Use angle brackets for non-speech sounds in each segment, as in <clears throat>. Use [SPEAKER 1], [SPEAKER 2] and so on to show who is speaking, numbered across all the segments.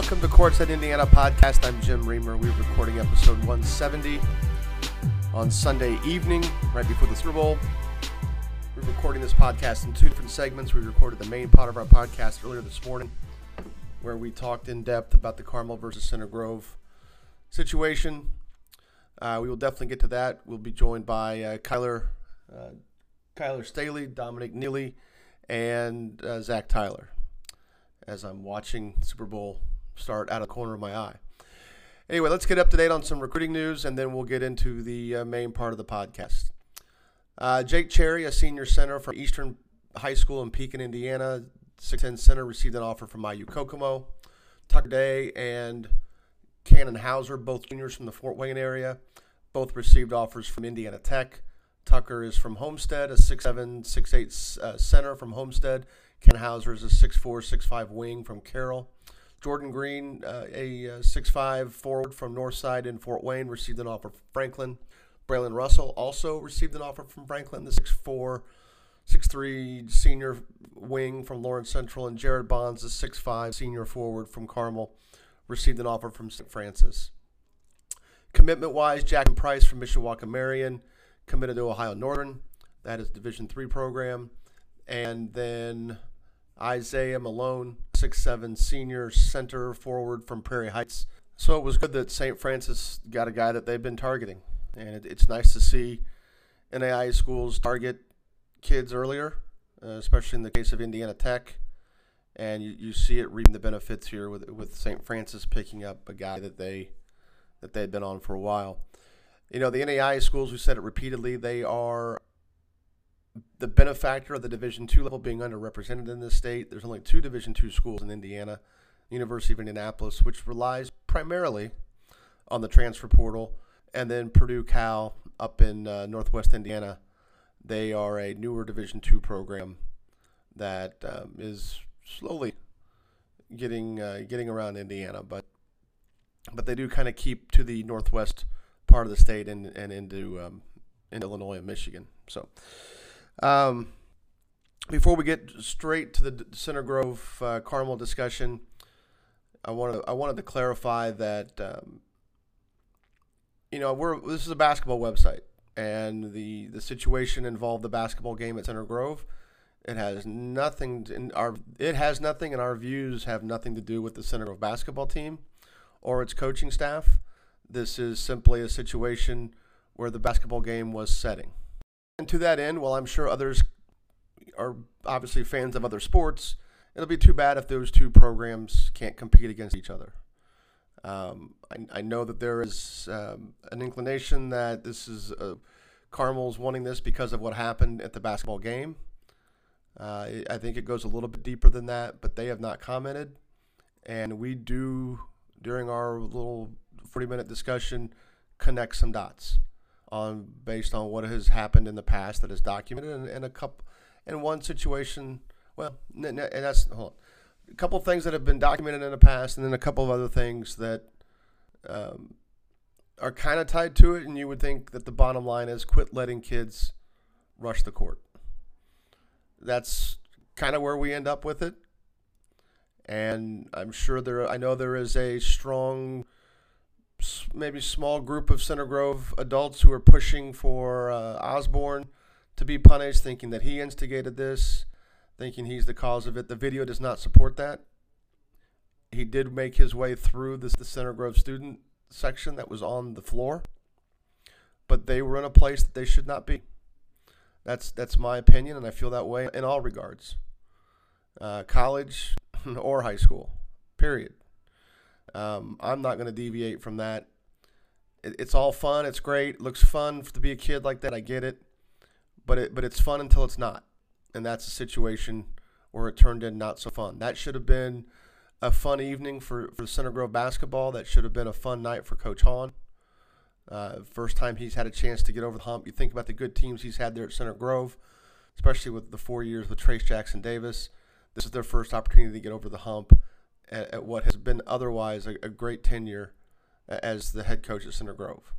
[SPEAKER 1] Welcome to Courtside Indiana podcast. I'm Jim Reamer. We're recording episode 170 on Sunday evening, right before the Super Bowl. We're recording this podcast in two different segments. We recorded the main part of our podcast earlier this morning, where we talked in depth about the Carmel versus Center Grove situation. Uh, we will definitely get to that. We'll be joined by uh, Kyler, uh, Kyler Staley, Dominic Neely, and uh, Zach Tyler as I'm watching Super Bowl start out of the corner of my eye. Anyway, let's get up to date on some recruiting news, and then we'll get into the uh, main part of the podcast. Uh, Jake Cherry, a senior center from Eastern High School in Pekin, Indiana, 6'10 center, received an offer from IU Kokomo. Tucker Day and Cannon Hauser, both juniors from the Fort Wayne area, both received offers from Indiana Tech. Tucker is from Homestead, a 6'7, 6'8 uh, center from Homestead. Ken Hauser is a 6'4, 6'5 wing from Carroll. Jordan Green, uh, a uh, six-five forward from Northside in Fort Wayne, received an offer from Franklin. Braylon Russell also received an offer from Franklin, the 6'4, 6'3 senior wing from Lawrence Central. And Jared Bonds, the 6'5 senior forward from Carmel, received an offer from St. Francis. Commitment wise, Jack Price from Mishawaka Marion committed to Ohio Northern. That is Division three program. And then Isaiah Malone, six-seven senior center forward from Prairie Heights. So it was good that St. Francis got a guy that they've been targeting. And it, it's nice to see NAIA schools target kids earlier, uh, especially in the case of Indiana Tech. And you, you see it reaping the benefits here with, with St. Francis picking up a guy that they that they've been on for a while. You know, the NAIA schools, we said it repeatedly, they are the benefactor of the Division two level being underrepresented in this state. There's only two Division two schools in Indiana, University of Indianapolis, which relies primarily on the transfer portal, and then Purdue Cal up in uh, Northwest Indiana. They are a newer Division two program that um, is slowly getting uh, getting around Indiana, but but they do kind of keep to the northwest part of the state and, and into um, in Illinois and Michigan. So. Um, before we get straight to the Center Grove uh, Carmel discussion, I wanted I wanted to clarify that um, you know we're this is a basketball website, and the the situation involved the basketball game at Center Grove. It has nothing in our it has nothing, and our views have nothing to do with the Center Grove basketball team or its coaching staff. This is simply a situation where the basketball game was setting. And to that end, while I'm sure others are obviously fans of other sports, it'll be too bad if those two programs can't compete against each other. Um, I, I, know that there is um, an inclination that this is uh, Carmel's wanting this because of what happened at the basketball game. Uh, I think it goes a little bit deeper than that, but they have not commented. And we do, during our little 40 minute discussion, connect some dots on based on what has happened in the past that is documented, and, and a couple, and one situation. Well, and that's a couple things that have been documented in the past, and then a couple of other things that um, are kind of tied to it. And you would think that the bottom line is quit letting kids rush the court. That's kind of where we end up with it. And I'm sure there, I know there is a strong maybe small group of Center Grove adults who are pushing for uh, Osborne to be punished, thinking that he instigated this, thinking he's the cause of it. The video does not support that. He did make his way through this, the Center Grove student section that was on the floor, but they were in a place that they should not be. That's that's my opinion, and I feel that way in all regards, uh, college <laughs> or high school. Period. Um, I'm not going to deviate from that. It, it's all fun. It's great. It looks fun to be a kid like that. I get it, but it but it's fun until it's not, and that's a situation where it turned in not so fun. That should have been a fun evening for, for Center Grove basketball. That should have been a fun night for Coach Hahn. Uh, first time he's had a chance to get over the hump. You think about the good teams he's had there at Center Grove, especially with the four years with Trayce Jackson Davis. This is their first opportunity to get over the hump at, at what has been otherwise a, a, great tenure as the head coach at Center Grove.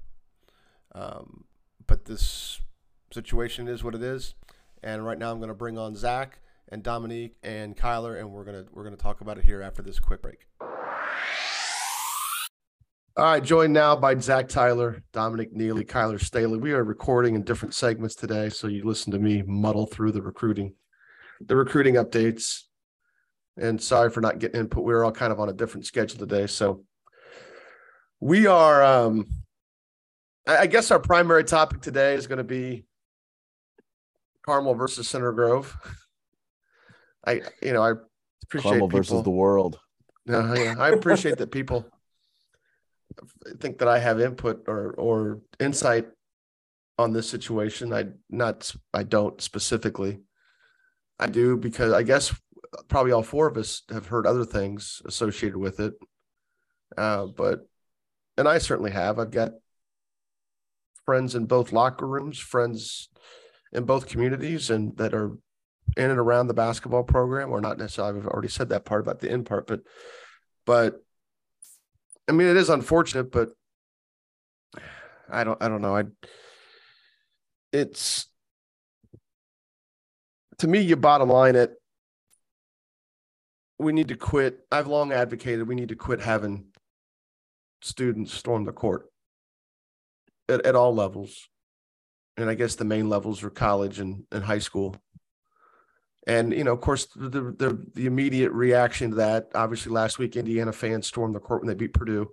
[SPEAKER 1] Um, but this situation is what it is, and right now I'm going to bring on Zach and Dominique and Kyler, and we're gonna we're gonna talk about it here after this quick break. All right, joined now by Zach Tyler, Dominic Neely, Kyler Staley. We are recording in different segments today, so you listen to me muddle through the recruiting, the recruiting updates. And sorry for not getting input. We were all kind of on a different schedule today, so we are. Um, I guess our primary topic today is going to be Carmel versus Center Grove. I, you know, I appreciate
[SPEAKER 2] Carmel people, versus the world.
[SPEAKER 1] Uh, yeah, I appreciate that people think that I have input or or insight on this situation. I not I don't specifically. I do because I guess probably all four of us have heard other things associated with it. Uh, but and I certainly have. I've got friends in both locker rooms, friends in both communities, and that are in and around the basketball program, or not necessarily. I've already said that part about the end part, but but I mean, it is unfortunate, but I don't I don't know. I it's to me, you bottom line it. We need to quit. I've long advocated we need to quit having students storm the court at, at all levels. And I guess the main levels are college and, and high school. And you know, of course, the, the the immediate reaction to that, obviously, last week Indiana fans stormed the court when they beat Purdue.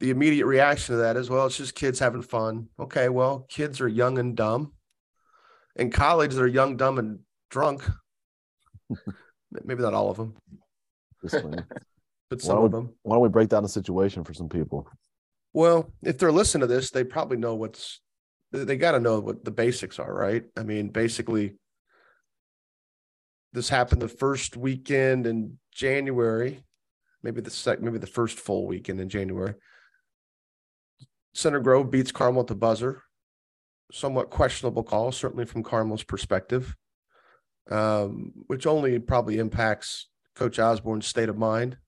[SPEAKER 1] The immediate reaction to that is, well, it's just kids having fun. Okay, well, kids are young and dumb. In college, they're young, dumb, and drunk. <laughs> Maybe not all of them. <laughs> but some of them.
[SPEAKER 2] Why don't we break down the situation for some people?
[SPEAKER 1] Well, if they're listening to this, they probably know what's. They got to know what the basics are, right? I mean, basically, this happened the first weekend in January, maybe the second, maybe the first full weekend in January. Center Grove beats Carmel at the buzzer. Somewhat questionable call, certainly from Carmel's perspective, um, which only probably impacts Coach Osborne's state of mind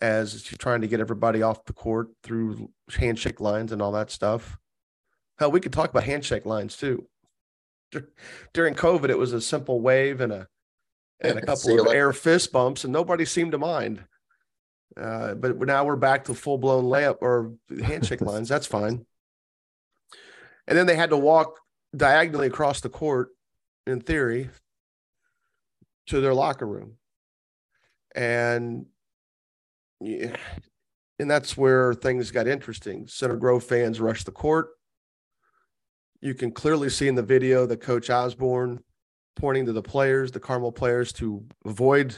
[SPEAKER 1] as she's trying to get everybody off the court through handshake lines and all that stuff. Hell, we could talk about handshake lines too. During COVID, it was a simple wave and a and a <laughs> couple of air fist bumps, and nobody seemed to mind. Uh, but now we're back to full blown layup or handshake <laughs> lines. That's fine. And then they had to walk diagonally across the court, in theory, to their locker room. And yeah, and that's where things got interesting. Center Grove fans rushed the court. You can clearly see in the video that Coach Osborne pointing to the players, the Carmel players, to avoid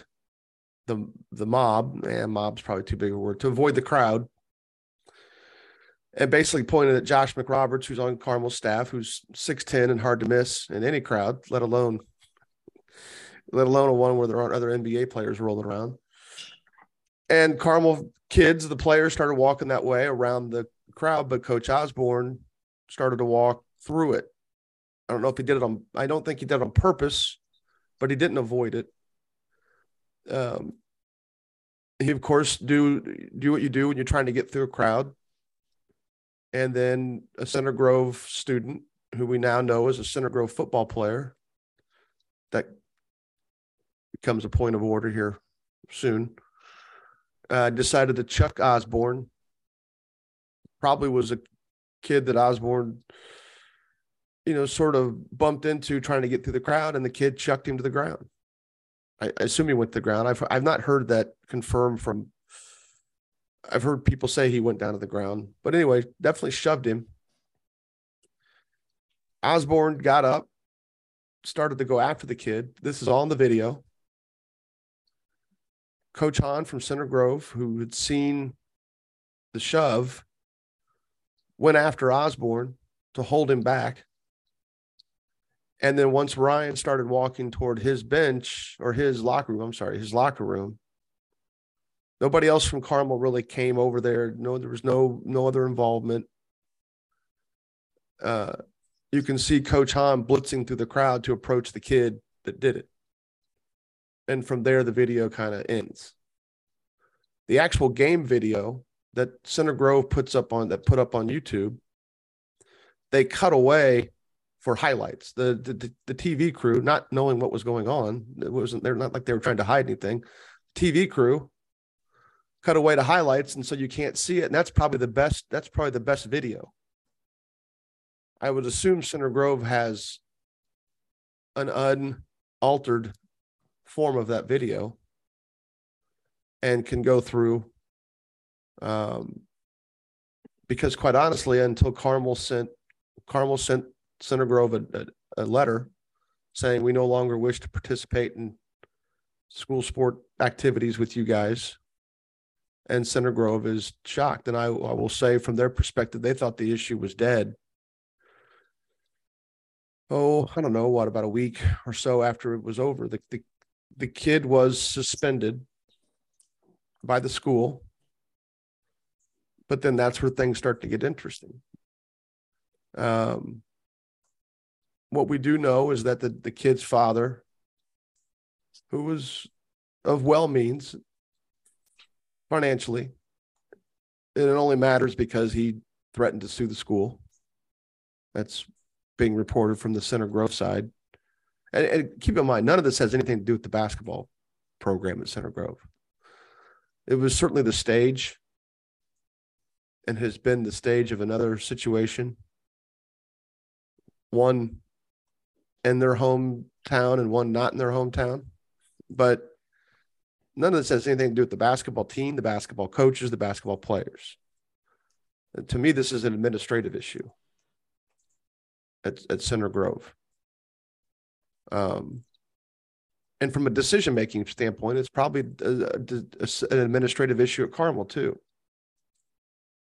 [SPEAKER 1] the the mob. And mob's probably too big a word to avoid the crowd. And basically pointed at Josh McRoberts, who's on Carmel's staff, who's six ten and hard to miss in any crowd, let alone let alone a one where there aren't other NBA players rolling around. And Carmel kids, the players started walking that way around the crowd, but Coach Osborne started to walk through it I don't know if he did it on. I don't think he did it on purpose, but he didn't avoid it. Um, he of course do do what you do when you're trying to get through a crowd. And then a Center Grove student, who we now know is a Center Grove football player, that becomes a point of order here soon. Uh, decided that chuck Osborne. Probably was a kid that Osborne you know, sort of bumped into trying to get through the crowd, and the kid chucked him to the ground. I, I assume he went to the ground. I've I've not heard that confirmed from. I've heard people say he went down to the ground, but anyway, definitely shoved him. Osborne got up, started to go after the kid. This is all in the video. Coach Hahn from Center Grove, who had seen the shove, went after Osborne to hold him back And then once Ryan started walking toward his bench or his locker room, I'm sorry, his locker room, nobody else from Carmel really came over there. No, there was no no other involvement. Uh, you can see Coach Hahn blitzing through the crowd to approach the kid that did it. And from there, the video kind of ends. The actual game video that Center Grove puts up on that put up on YouTube, they cut away for highlights. The, the the TV crew, not knowing what was going on, it wasn't they're not like they were trying to hide anything. TV crew cut away to highlights, and so you can't see it. And that's probably the best. That's probably the best video. I would assume Center Grove has an unaltered form of that video and can go through um, because quite honestly until carmel sent carmel sent center grove a, a, a, letter saying we no longer wish to participate in school sport activities with you guys. And center grove is shocked. And I, I will say from their perspective they thought the issue was dead. Oh i don't know what about a week or so after it was over the, the, the kid was suspended by the school but then that's where things start to get interesting. Um, what we do know is that the, the kid's father who was of well means financially and it only matters because he threatened to sue the school. That's being reported from the center grove side and, and keep in mind none of this has anything to do with the basketball program at center grove. It was certainly the stage and has been the stage of another situation. One in their hometown and one not in their hometown. But none of this has anything to do with the basketball team the basketball coaches the basketball players. And to me this is an administrative issue at, at center grove um, and from a decision making standpoint, it's probably a, a, an administrative issue at Carmel too.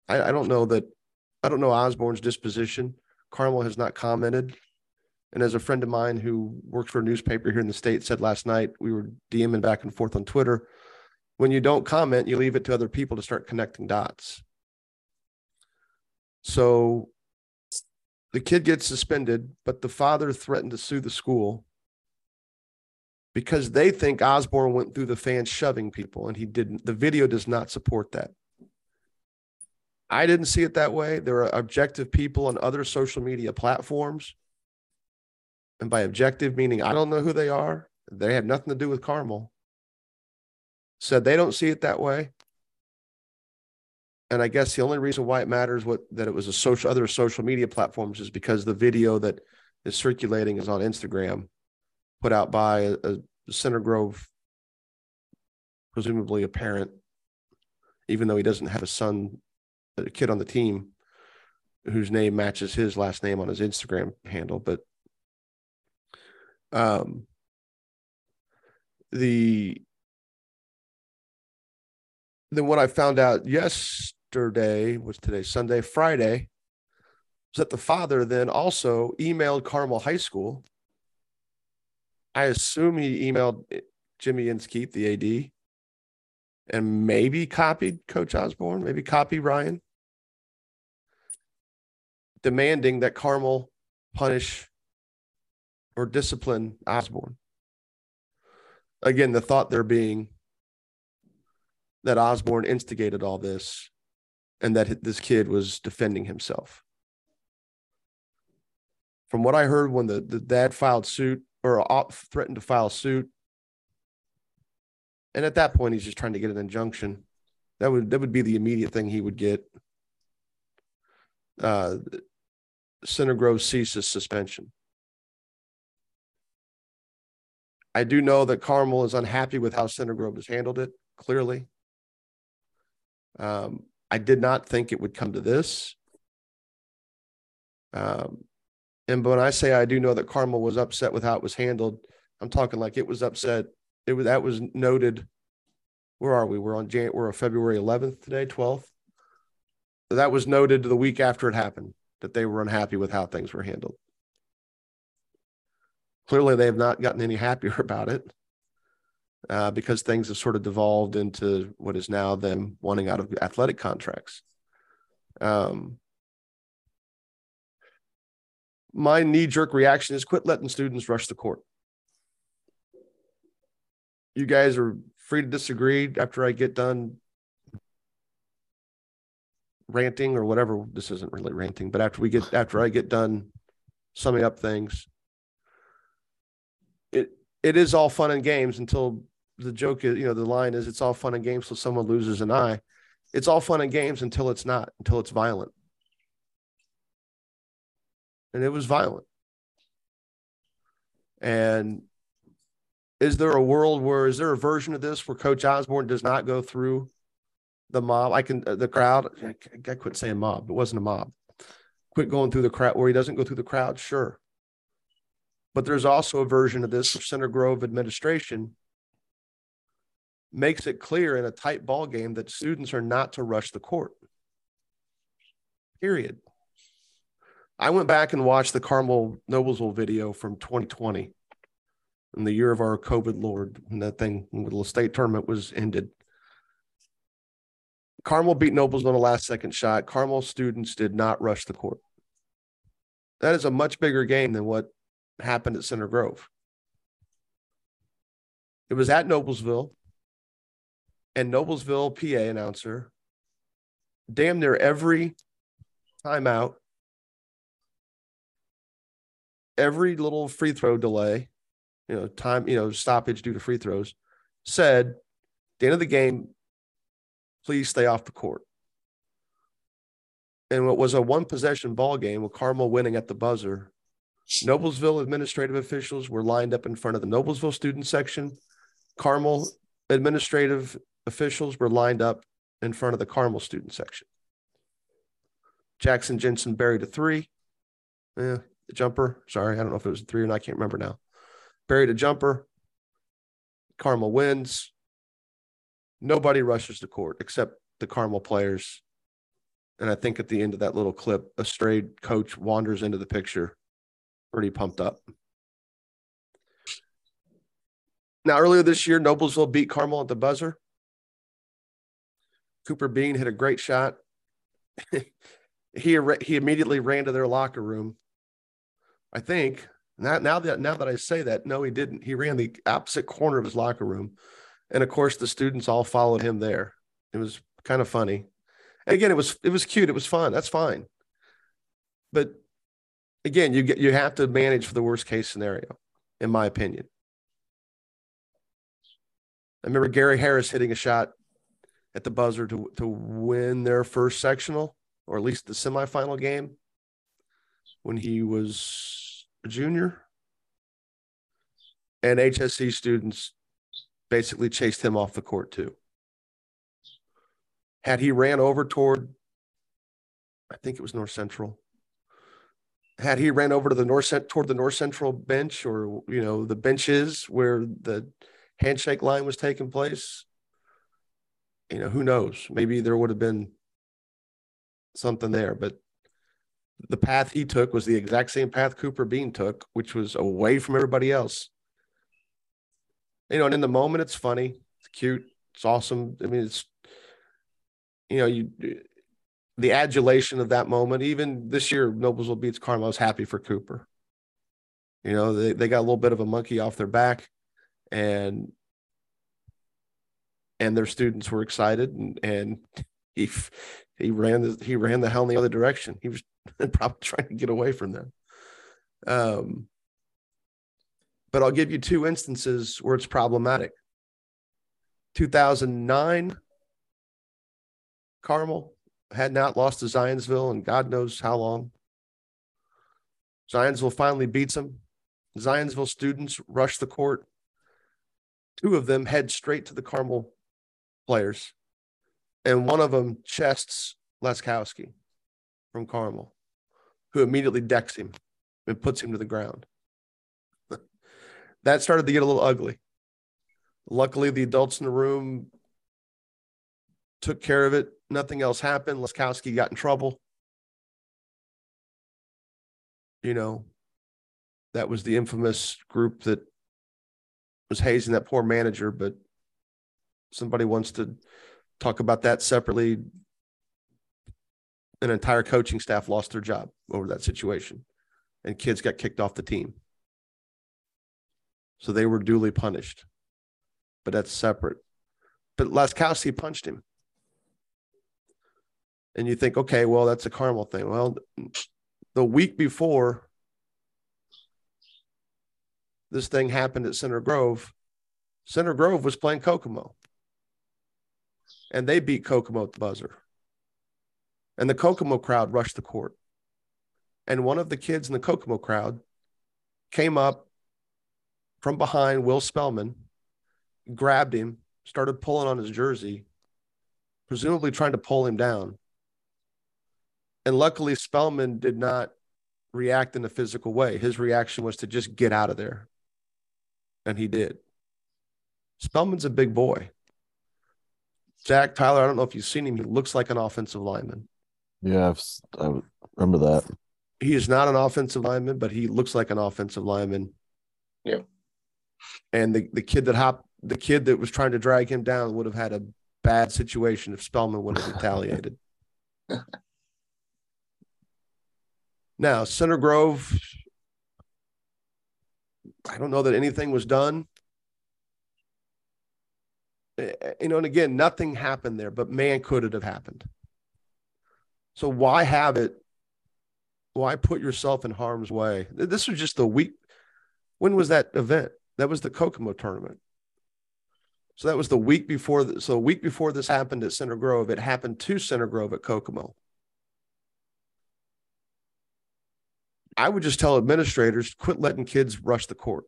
[SPEAKER 1] I, I don't know that. I don't know Osborne's disposition. Carmel has not commented. And as a friend of mine who works for a newspaper here in the state said last night, we were DMing back and forth on Twitter. When you don't comment, you leave it to other people to start connecting dots. So the kid gets suspended, but the father threatened to sue the school because they think Osborne went through the fans shoving people and he didn't. The video does not support that. I didn't see it that way. There are objective people on other social media platforms. And by objective, meaning I don't know who they are, they have nothing to do with Carmel. Said they don't see it that way. And I guess the only reason why it matters what that it was a social other social media platforms is because the video that is circulating is on Instagram put out by a, a Center Grove, presumably a parent, even though he doesn't have a son, a kid on the team whose name matches his last name on his Instagram handle. But um, the then what I found out was today Sunday Friday was that the father then also emailed Carmel High School I assume he emailed Jimmy Inskeep, the AD, and maybe copied Coach Osborne, maybe copy Ryan, demanding that Carmel punish or discipline Osborne. Again, the thought there being that Osborne instigated all this and that this kid was defending himself. From what I heard when the, the dad filed suit or threatened to file suit. And at that point, he's just trying to get an injunction. That would that would be the immediate thing he would get. Uh, Center Grove ceases suspension. I do know that Carmel is unhappy with how Center Grove has handled it. Clearly, um, I did not think it would come to this. Um, and when I say I do know that Carmel was upset with how it was handled, I'm talking like it was upset. It was that was noted. Where are we? We're on Jan. We're on February 11th today, 12th. That was noted the week after it happened that they were unhappy with how things were handled. Clearly, they have not gotten any happier <laughs> about it uh, because things have sort of devolved into what is now them wanting out of athletic contracts. Um, my knee jerk reaction is quit letting students rush the court. You guys are free to disagree after I get done ranting or whatever. This isn't really ranting, but after we get after I get done summing up things, it it is all fun and games until the joke is, you know, the line is it's all fun and games till someone loses an eye. It's all fun and games until it's not, until it's violent. And it was violent. And is there a world where is there a version of this where Coach Osborne does not go through the mob? I can the crowd. I, I quit saying mob. It wasn't a mob. Quit going through the crowd where he doesn't go through the crowd. Sure, but there's also a version of this Center Grove administration makes it clear in a tight ball game that students are not to rush the court. Period. I went back and watched the Carmel Noblesville video from 2020 in the year of our COVID Lord, when that thing, the state tournament was ended. Carmel beat Nobles on a last second shot. Carmel students did not rush the court. That is a much bigger game than what happened at Center Grove. It was at Noblesville, and Noblesville PA announcer, damn near every timeout, every little free throw delay, you know, time, you know, stoppage due to free throws, said, the end of the game, please stay off the court. And what was a one possession ball game with Carmel winning at the buzzer, Noblesville administrative officials were lined up in front of the Noblesville student section. Carmel administrative officials were lined up in front of the Carmel student section. Jackson Jensen buried a three. Yeah, the jumper. Sorry, I don't know if it was a three or not. I can't remember now buried a jumper. Carmel wins. Nobody rushes the court except the Carmel players. And I think at the end of that little clip, a strayed coach wanders into the picture, pretty pumped up. Now, earlier this year, Noblesville beat Carmel at the buzzer. Cooper Bean hit a great shot. <laughs> he he immediately ran to their locker room. I think now, now that now that I say that, no, he didn't. He ran the opposite corner of his locker room, and of course, the students all followed him there. It was kind of funny. And again, it was it was cute. It was fun. That's fine. But again, you get you have to manage for the worst case scenario, in my opinion. I remember Gary Harris hitting a shot at the buzzer to to win their first sectional, or at least the semifinal game, when he was a junior, and HSE students basically chased him off the court too. Had he ran over toward, I think it was North Central. Had he ran over to the north toward the North Central bench, or you know the benches where the handshake line was taking place, you know who knows? Maybe there would have been something there, but the path he took was the exact same path Cooper Bean took, which was away from everybody else. You know, and in the moment, it's funny, it's cute, it's awesome. I mean, it's you know, you the adulation of that moment. Even this year, Noblesville beats Carmel. I was happy for Cooper. You know, they, they got a little bit of a monkey off their back, and and their students were excited, and and he he ran the he ran the hell in the other direction. He was <laughs> probably trying to get away from them. Um, but I'll give you two instances where it's problematic. 2009, Carmel had not lost to Zionsville and God knows how long. Zionsville finally beats them. Zionsville students rush the court. Two of them head straight to the Carmel players, and one of them chests Laskowski from Carmel who immediately decks him and puts him to the ground. <laughs> that started to get a little ugly. Luckily, the adults in the room took care of it. Nothing else happened. Laskowski got in trouble. You know, that was the infamous group that was hazing that poor manager, but somebody wants to talk about that separately. An entire coaching staff lost their job over that situation, and kids got kicked off the team. So they were duly punished, but that's separate. But Laskowski punched him. And you think, okay, well, that's a Carmel thing. Well, the week before this thing happened at Center Grove, Center Grove was playing Kokomo. And they beat Kokomo at the buzzer. And the Kokomo crowd rushed the court. And one of the kids in the Kokomo crowd came up from behind Will Spellman, grabbed him, started pulling on his jersey, presumably trying to pull him down. And luckily, Spellman did not react in a physical way. His reaction was to just get out of there. And he did. Spellman's a big boy. Zach Tyler, I don't know if you've seen him. He looks like an offensive lineman.
[SPEAKER 2] Yeah, I've, I remember that.
[SPEAKER 1] He is not an offensive lineman, but he looks like an offensive lineman.
[SPEAKER 3] Yeah.
[SPEAKER 1] And the, the kid that hopped, the kid that was trying to drag him down would have had a bad situation if Spellman would have retaliated. <laughs> now, Center Grove, I don't know that anything was done. You know, and again, nothing happened there, but man, could it have happened? So why have it? Why put yourself in harm's way? This was just the week. When was that event? That was the Kokomo tournament. So that was the week before. The, so a week before this happened at Center Grove, it happened to Center Grove at Kokomo. I would just tell administrators quit letting kids rush the court.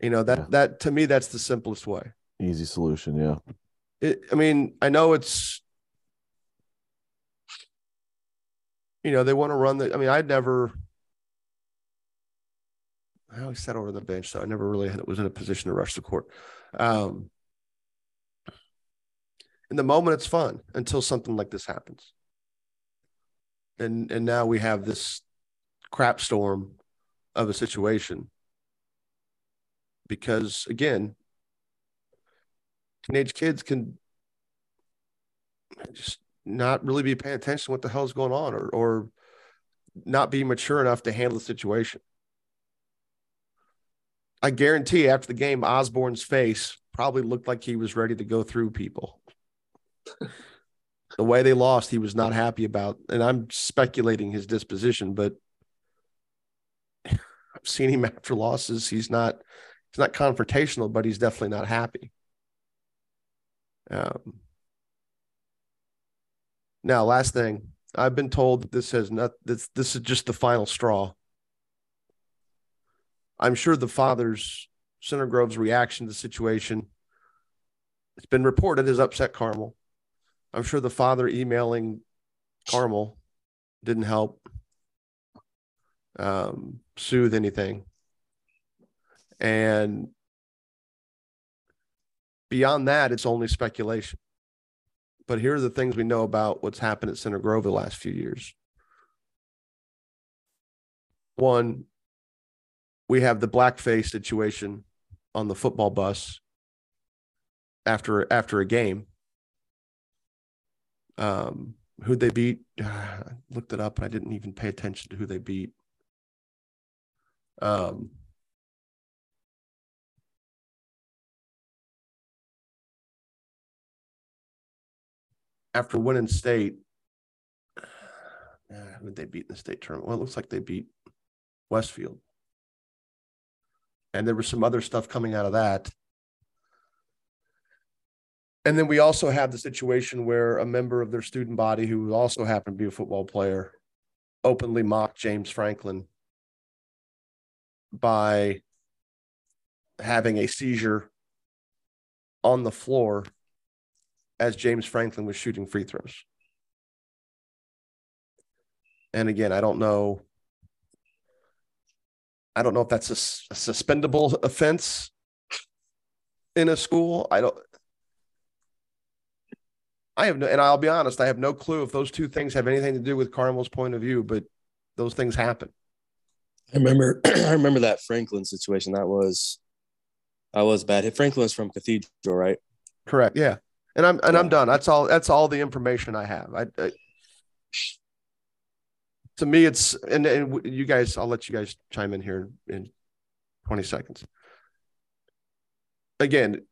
[SPEAKER 1] You know that
[SPEAKER 2] Yeah.
[SPEAKER 1] that to me that's the simplest way.
[SPEAKER 2] Easy solution. Yeah.
[SPEAKER 1] It, I mean, I know it's you know they want to run the. I mean, I'd never. I always sat over the bench, so I never really had, was in a position to rush the court. Um, in the moment, it's fun until something like this happens, and and now we have this crap storm of a situation because again teenage kids can just not really be paying attention to what the hell's going on or or not be mature enough to handle the situation. I guarantee after the game, Osborne's face probably looked like he was ready to go through people. the way they lost, he was not happy about, and I'm speculating his disposition, but <laughs> I've seen him after losses. He's not he's not confrontational, but he's definitely not happy. Um, now, last thing, I've been told that this has not this this is just the final straw. I'm sure the father's Center Grove's reaction to the situation. It's been reported as upset Carmel. I'm sure the father emailing Carmel didn't help um, soothe anything. And beyond that, it's only speculation. But here are the things we know about what's happened at Center Grove the last few years. One, we have the blackface situation on the football bus after after a game. Um, who'd they beat? <sighs> I looked it up and I didn't even pay attention to who they beat. Um, after winning state, uh, who did they beat in the state tournament? Well, it looks like they beat Westfield. And there was some other stuff coming out of that. And then we also have the situation where a member of their student body who also happened to be a football player openly mocked James Franklin by having a seizure on the floor as James Franklin was shooting free throws. And again, I don't know. I don't know if that's a suspendable offense in a school. I don't. I have no, and I'll be honest, I have no clue if those two things have anything to do with Carmel's point of view. But those things happen.
[SPEAKER 3] I remember <clears throat> I remember that Franklin situation. That was that was bad. Franklin's from Cathedral, right?
[SPEAKER 1] Correct. Yeah. And I'm and I'm done. That's all that's all the information I have. I, I to me it's and, and you guys I'll let you guys chime in here in 20 seconds. Again,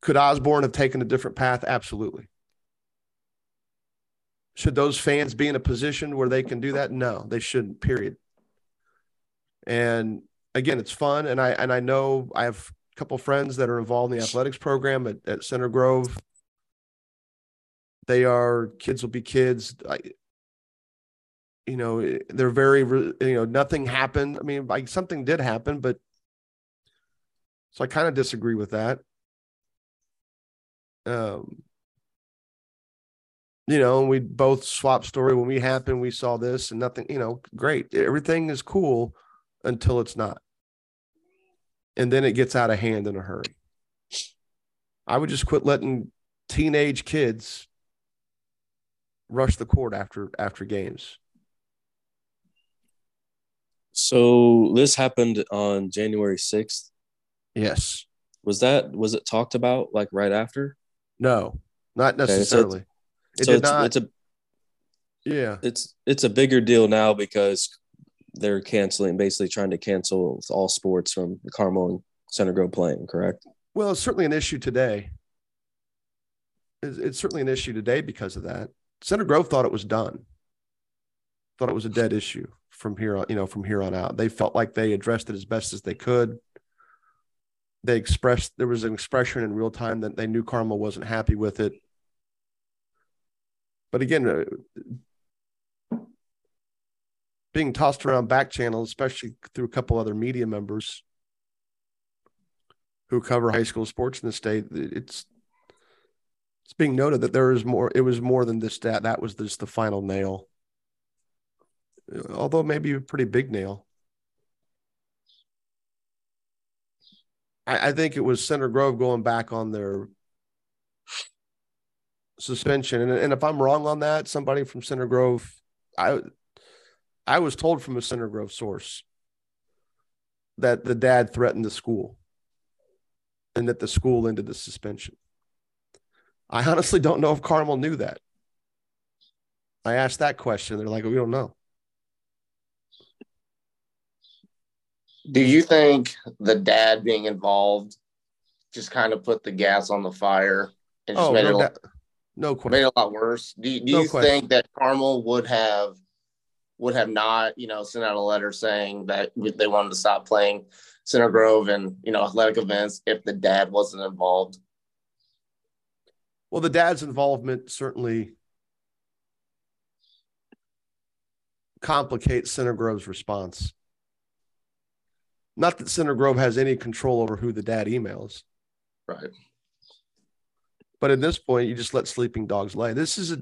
[SPEAKER 1] could Osborne have taken a different path? Absolutely. Should those fans be in a position where they can do that? No, they shouldn't, period. And again, it's fun. And I and I know I have a couple friends that are involved in the athletics program at, at Center Grove. They are kids will be kids. I, you know, they're very, you know, nothing happened. I mean, like something did happen, but so I kind of disagree with that. Um, you know, we both swap story when we happened, we saw this and nothing, you know, great. Everything is cool until it's not. And then it gets out of hand in a hurry. I would just quit letting teenage kids rush the court after after games.
[SPEAKER 3] So this happened on January 6th.
[SPEAKER 1] Yes.
[SPEAKER 3] Was that was it talked about like right after?
[SPEAKER 1] No, not necessarily.
[SPEAKER 3] Okay, so it so did it's, not. It's a
[SPEAKER 1] yeah.
[SPEAKER 3] It's it's a bigger deal now because they're canceling, basically trying to cancel all sports from Carmel and Center Grove playing. Correct.
[SPEAKER 1] Well, it's certainly an issue today. It's, it's certainly an issue today because of that. Center Grove thought it was done. Thought it was a dead issue from here on. You know, from here on out, they felt like they addressed it as best as they could they expressed there was an expression in real time that they knew Carmel wasn't happy with it. But again, uh, being tossed around back channels, especially through a couple other media members who cover high school sports in the state, it's it's being noted that there is more. It was more than this stat. That was just the final nail, although maybe a pretty big nail. I, I think it was Center Grove going back on their suspension. And, and if I'm wrong on that, somebody from Center Grove, I I was told from a Center Grove source that the dad threatened the school and that the school ended the suspension. I honestly don't know if Carmel knew that. I asked that question. They're like, we don't know.
[SPEAKER 4] do you think the dad being involved just kind of put the gas on the fire and just
[SPEAKER 1] oh,
[SPEAKER 4] made,
[SPEAKER 1] no,
[SPEAKER 4] it a,
[SPEAKER 1] that, no question.
[SPEAKER 4] made it a lot worse? Do, do
[SPEAKER 1] no
[SPEAKER 4] you
[SPEAKER 1] question.
[SPEAKER 4] think that Carmel would have would have not, you know, sent out a letter saying that they wanted to stop playing Center Grove and you know athletic events if the dad wasn't involved?
[SPEAKER 1] Well, the dad's involvement certainly complicates Center Grove's response. Not that Center Grove has any control over who the dad emails.
[SPEAKER 4] Right.
[SPEAKER 1] But at this point, you just let sleeping dogs lay. This is a,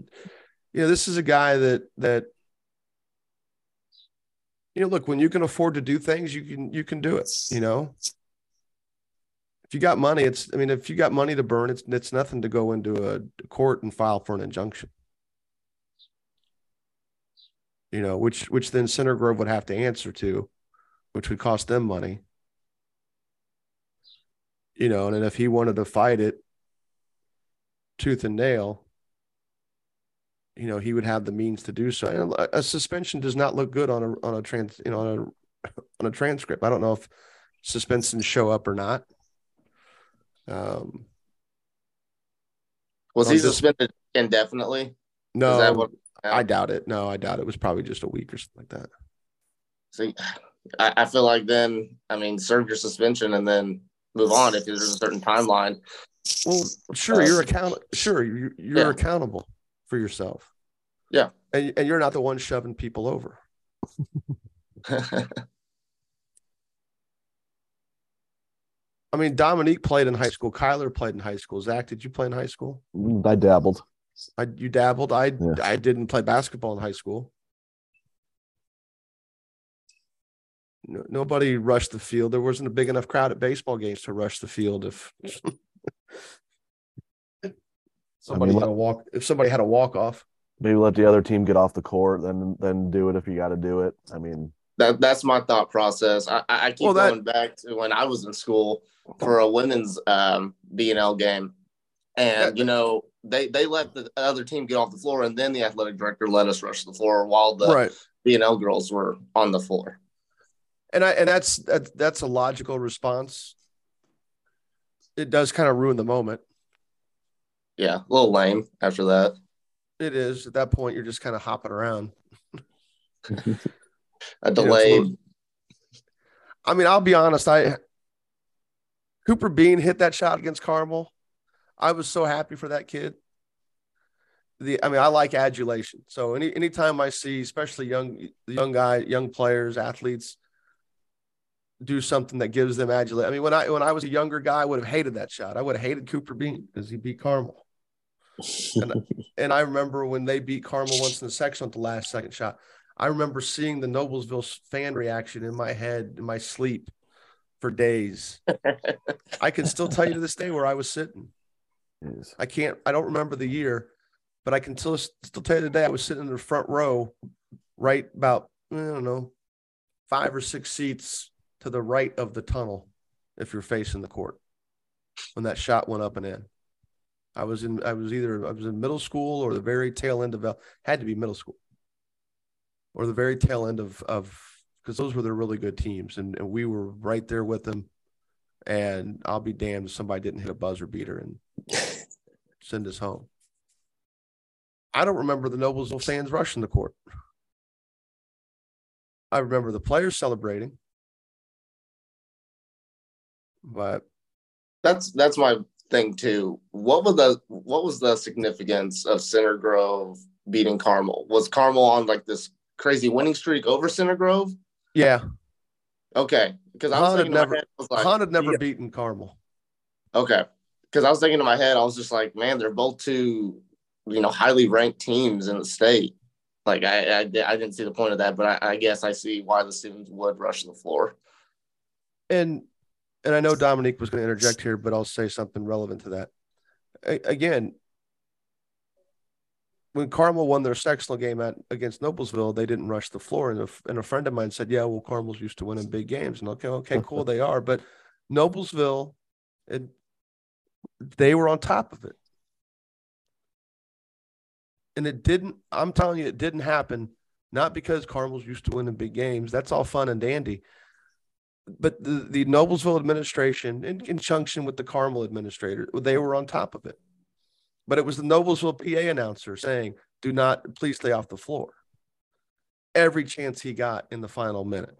[SPEAKER 1] you know, this is a guy that that, you know, look when you can afford to do things, you can you can do it. You know, if you got money, it's I mean, if you got money to burn, it's it's nothing to go into a court and file for an injunction. You know, which which then Center Grove would have to answer to which would cost them money. You know, and if he wanted to fight it tooth and nail, you know, he would have the means to do so. And a suspension does not look good on a on a trans you know on a on a transcript. I don't know if suspensions show up or not. Um,
[SPEAKER 4] was he suspended indefinitely?
[SPEAKER 1] No, what, I doubt it. No, I doubt it. it was probably just a week or something like that.
[SPEAKER 4] See, I, I feel like then, I mean, serve your suspension and then move on if there's a certain timeline.
[SPEAKER 1] Well, sure, you're accountable. Sure, you're, you're yeah. accountable for yourself.
[SPEAKER 4] Yeah,
[SPEAKER 1] and and you're not the one shoving people over. <laughs> I mean, Dominique played in high school. Kyler played in high school. Zach, did you play in high school?
[SPEAKER 2] I dabbled.
[SPEAKER 1] I you dabbled. I yeah. I didn't play basketball in high school. no, nobody rushed the field. There wasn't a big enough crowd at baseball games to rush the field if <laughs> somebody I mean, had a walk if somebody had a walk off.
[SPEAKER 2] Maybe let the other team get off the court, then then do it if you got to do it. I mean,
[SPEAKER 4] that that's my thought process. I, I keep
[SPEAKER 1] Well, that-
[SPEAKER 4] going back to when I was in school for a women's um, BNL game, and
[SPEAKER 1] That-
[SPEAKER 4] you know they they let the other team get off the floor, and then the athletic director let us rush the floor while the
[SPEAKER 1] right.
[SPEAKER 4] BNL girls were on the floor.
[SPEAKER 1] And I and that's that, that's a logical response. It does kind of ruin the moment.
[SPEAKER 4] Yeah, a little lame after that.
[SPEAKER 1] It is at that point you're just kind of hopping around. <laughs>
[SPEAKER 4] A
[SPEAKER 1] You know, it's a
[SPEAKER 4] delayed.
[SPEAKER 1] I mean, I'll be honest. I Cooper Bean hit that shot against Carmel. I was so happy for that kid. The I mean, I like adulation. So any anytime I see, especially young young guy, young players, athletes, do something that gives them adulation. I mean, when I when I was a younger guy, I would have hated that shot. I would have hated Cooper Bean because he beat Carmel. <laughs> And I remember when they beat Carmel once in the section with the last second shot. I remember seeing the Noblesville fan reaction in my head, in my sleep for days. <laughs> I can still tell you to this day where I was sitting.
[SPEAKER 2] jeez.
[SPEAKER 1] I can't, I don't remember the year, but I can still, still tell you today I was sitting in the front row, right about, I don't know, five or six seats to the right of the tunnel if you're facing the court when that shot went up and in. I was in, I was either, I was in middle school or the very tail end of, had to be middle school or the very tail end of, of, because those were the really good teams and, and we were right there with them. And I'll be damned if somebody didn't hit a buzzer beater and <laughs> send us home. I don't remember the Noblesville fans rushing the court. I remember the players celebrating, but
[SPEAKER 4] That's that's my thing too. What was the what was the significance of Center Grove beating Carmel? Was Carmel on like this crazy winning streak over Center Grove?
[SPEAKER 1] yeah,
[SPEAKER 4] Okay, because I was
[SPEAKER 1] Hunt
[SPEAKER 4] thinking
[SPEAKER 1] never-
[SPEAKER 4] head, I was like,
[SPEAKER 1] Hunt had never
[SPEAKER 4] yeah,
[SPEAKER 1] beaten Carmel.
[SPEAKER 4] okay, because I was thinking in my head, I was just like, man, they're both two, you know, highly ranked teams in the state. Like I, I, I didn't see the point of that, but I, I guess I see why the students would rush the floor.
[SPEAKER 1] And and I know Dominique was going to interject here, but I'll say something relevant to that. Again, when Carmel won their sectional game at against Noblesville, they didn't rush the floor, and a, and a friend of mine said, "Yeah, well, Carmel's used to winning big games." And okay, okay, cool, they are, but Noblesville, it, they were on top of it, and it didn't. I'm telling you, it didn't happen. Not because Carmel's used to winning big games. That's all fun and dandy but the, the Noblesville administration, in conjunction with the Carmel administrator, they were on top of it. But it was the Noblesville PA announcer saying, "Do not, please stay off the floor." Every chance he got in the final minute.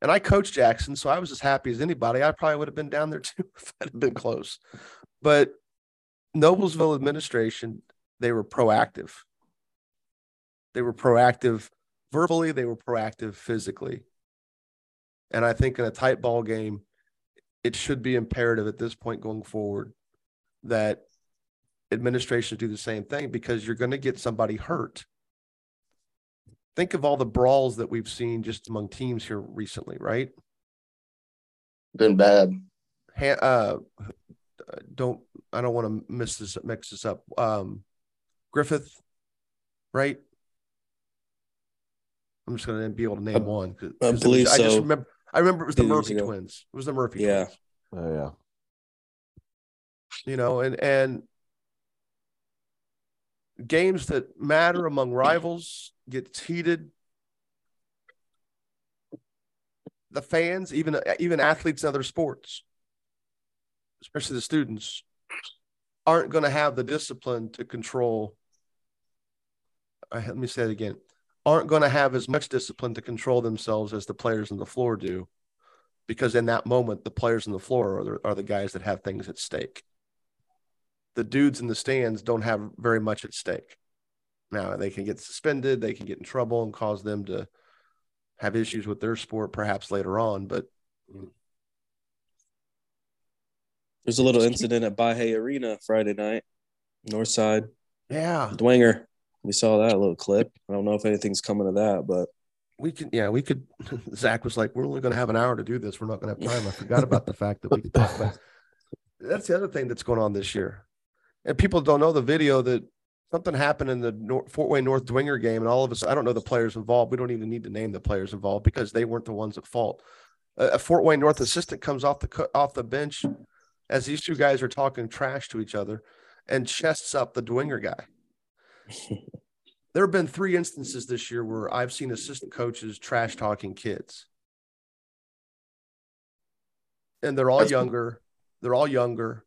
[SPEAKER 1] And I coached Jackson, so I was as happy as anybody. I probably would have been down there too <laughs> if I'd have been close. But Noblesville administration, they were proactive. They were proactive verbally, they were proactive physically. And I think in a tight ball game, it should be imperative at this point going forward that administrations do the same thing because you're going to get somebody hurt. Think of all the brawls that we've seen just among teams here recently, right?
[SPEAKER 4] Been bad.
[SPEAKER 1] Ha- uh, don't I don't want to miss this mix this up. Um, Griffith, right? I'm just going to be able to name one.
[SPEAKER 3] I-
[SPEAKER 1] one. 'cause-
[SPEAKER 3] I
[SPEAKER 1] 'cause
[SPEAKER 3] believe
[SPEAKER 1] was- I just
[SPEAKER 3] so.
[SPEAKER 1] remember. I remember it was the Murphy
[SPEAKER 3] ago.
[SPEAKER 1] twins. It was the Murphy
[SPEAKER 3] Yeah.
[SPEAKER 1] twins.
[SPEAKER 2] Oh yeah.
[SPEAKER 1] You know, and and games that matter among rivals gets heated. The fans, even even athletes in other sports, especially the students, aren't going to have the discipline to control. Uh, let me say it again. Aren't going to have as much discipline to control themselves as the players on the floor do, because in that moment, the players on the floor are the, are the guys that have things at stake. The dudes in the stands don't have very much at stake. Now they can get suspended, they can get in trouble, and cause them to have issues with their sport perhaps later on. But
[SPEAKER 3] There's a little incident at Bahia Arena Friday night, North Side.
[SPEAKER 1] yeah,
[SPEAKER 3] Dwenger. We saw that little clip. I don't know if anything's coming of that, but
[SPEAKER 1] we can yeah we could <laughs> zach was like we're only going to have an hour to do this we're not going to have <laughs> time i forgot about the fact that we could talk about that's the other thing that's going on this year And people don't know the video that something happened in the Nor- Fort Wayne North Dwenger game, and all of us, I don't know the players involved. We don't even need to name the players involved because they weren't the ones at fault. A, a Fort Wayne North assistant comes off the off the bench as these two guys are talking trash to each other, and chests up the Dwenger guy. <laughs> there have been three instances this year where I've seen assistant coaches trash talking kids. And they're all
[SPEAKER 4] That's-
[SPEAKER 1] younger. They're all younger.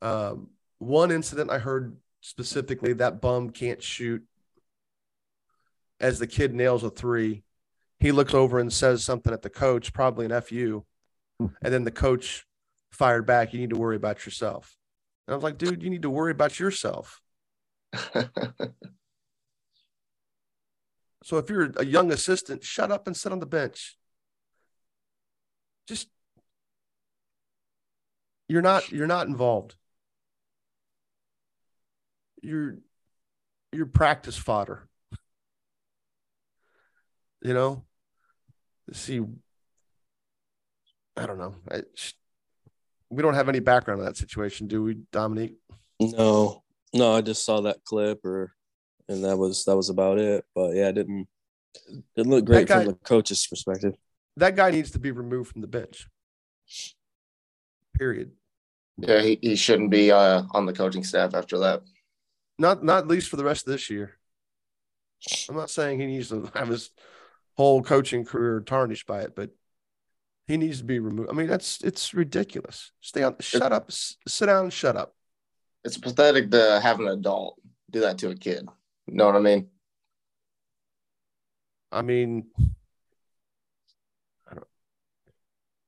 [SPEAKER 1] Um, one incident I heard specifically that bum can't shoot. As the kid nails a three, he looks over and says something at the coach, probably an FU. And then the coach fired back, You need to worry about yourself. And I was like, dude, you need to worry about yourself. <laughs> So if you're a young assistant, shut up and sit on the bench. Just you're not you're not involved. You're you're practice fodder. You know? See I don't know. I, we don't have any background in that situation, do we, Dominique?
[SPEAKER 3] No, no, I just saw that clip, or and that was that was about it. But yeah, it didn't didn't look great
[SPEAKER 1] guy-
[SPEAKER 3] from the coach's perspective.
[SPEAKER 1] That guy needs to be removed from the bench. Period.
[SPEAKER 4] yeah, he, he shouldn't be uh, on the coaching staff after that.
[SPEAKER 1] Not not at least for the rest of this year. I'm not saying he needs to have his whole coaching career tarnished by it, but he needs to be removed. I mean, that's it's ridiculous. Stay on. Shut up. Sit down and shut up.
[SPEAKER 4] It's pathetic to have an adult do that to a kid. You know what I mean?
[SPEAKER 1] I mean, I don't,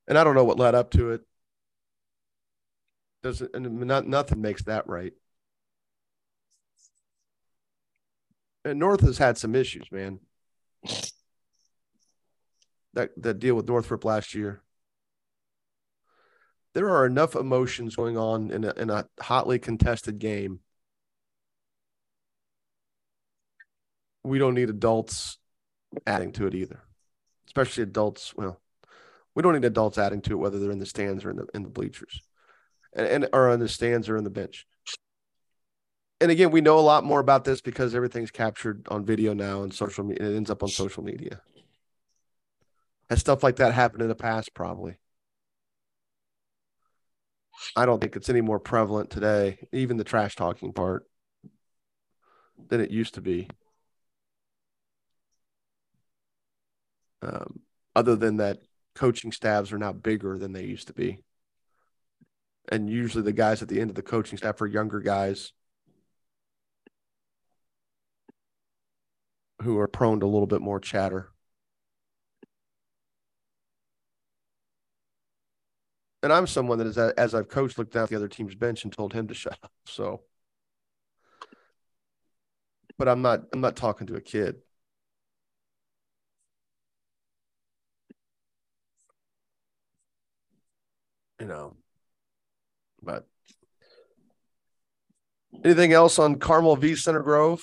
[SPEAKER 1] and I don't know what led up to it. Doesn't and not, nothing makes that right. And North has had some issues, man. That that deal with Northrop last year. There are enough emotions going on in a in a hotly contested game. We don't need adults adding to it either, especially adults. Well, we don't need adults adding to it, whether they're in the stands or in the in the bleachers, and, and or in the stands or in the bench. And again, we know a lot more about this because everything's captured on video now and social media. It ends up on social media. Has stuff like that happened in the past? Probably. I don't think it's any more prevalent today, even the trash talking part, than it used to be. Um, other than that, coaching staffs are now bigger than they used to be. And usually the guys at the end of the coaching staff are younger guys who are prone to a little bit more chatter. And I'm someone that is, as I've coached, looked down at the other team's bench and told him to <laughs> shut up. So, but I'm not, I'm not talking to a kid. you know. But anything else on Carmel v Center Grove?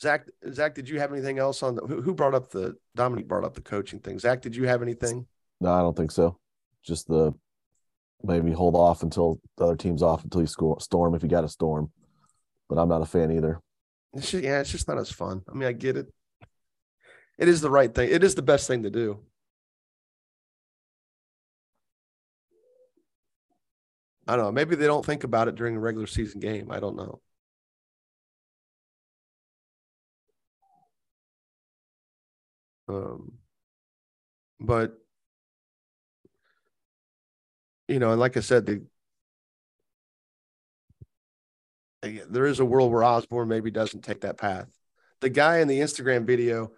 [SPEAKER 1] Zach, Zach, did you have anything else on the, who, brought up the Dominic brought up the coaching thing? Zach, did you have anything?
[SPEAKER 2] No, I don't think so. Just the maybe hold off until the other team's off until you score storm if you got a storm. But I'm not a fan either.
[SPEAKER 1] It's just, yeah, it's just not as fun. I mean, I get it. It is the right thing. It is the best thing to do. I don't know. Maybe they don't think about it during a regular season game. I don't know. Um, but you know, and like I said, the there is a world where Osborne maybe doesn't take that path. The guy in the Instagram video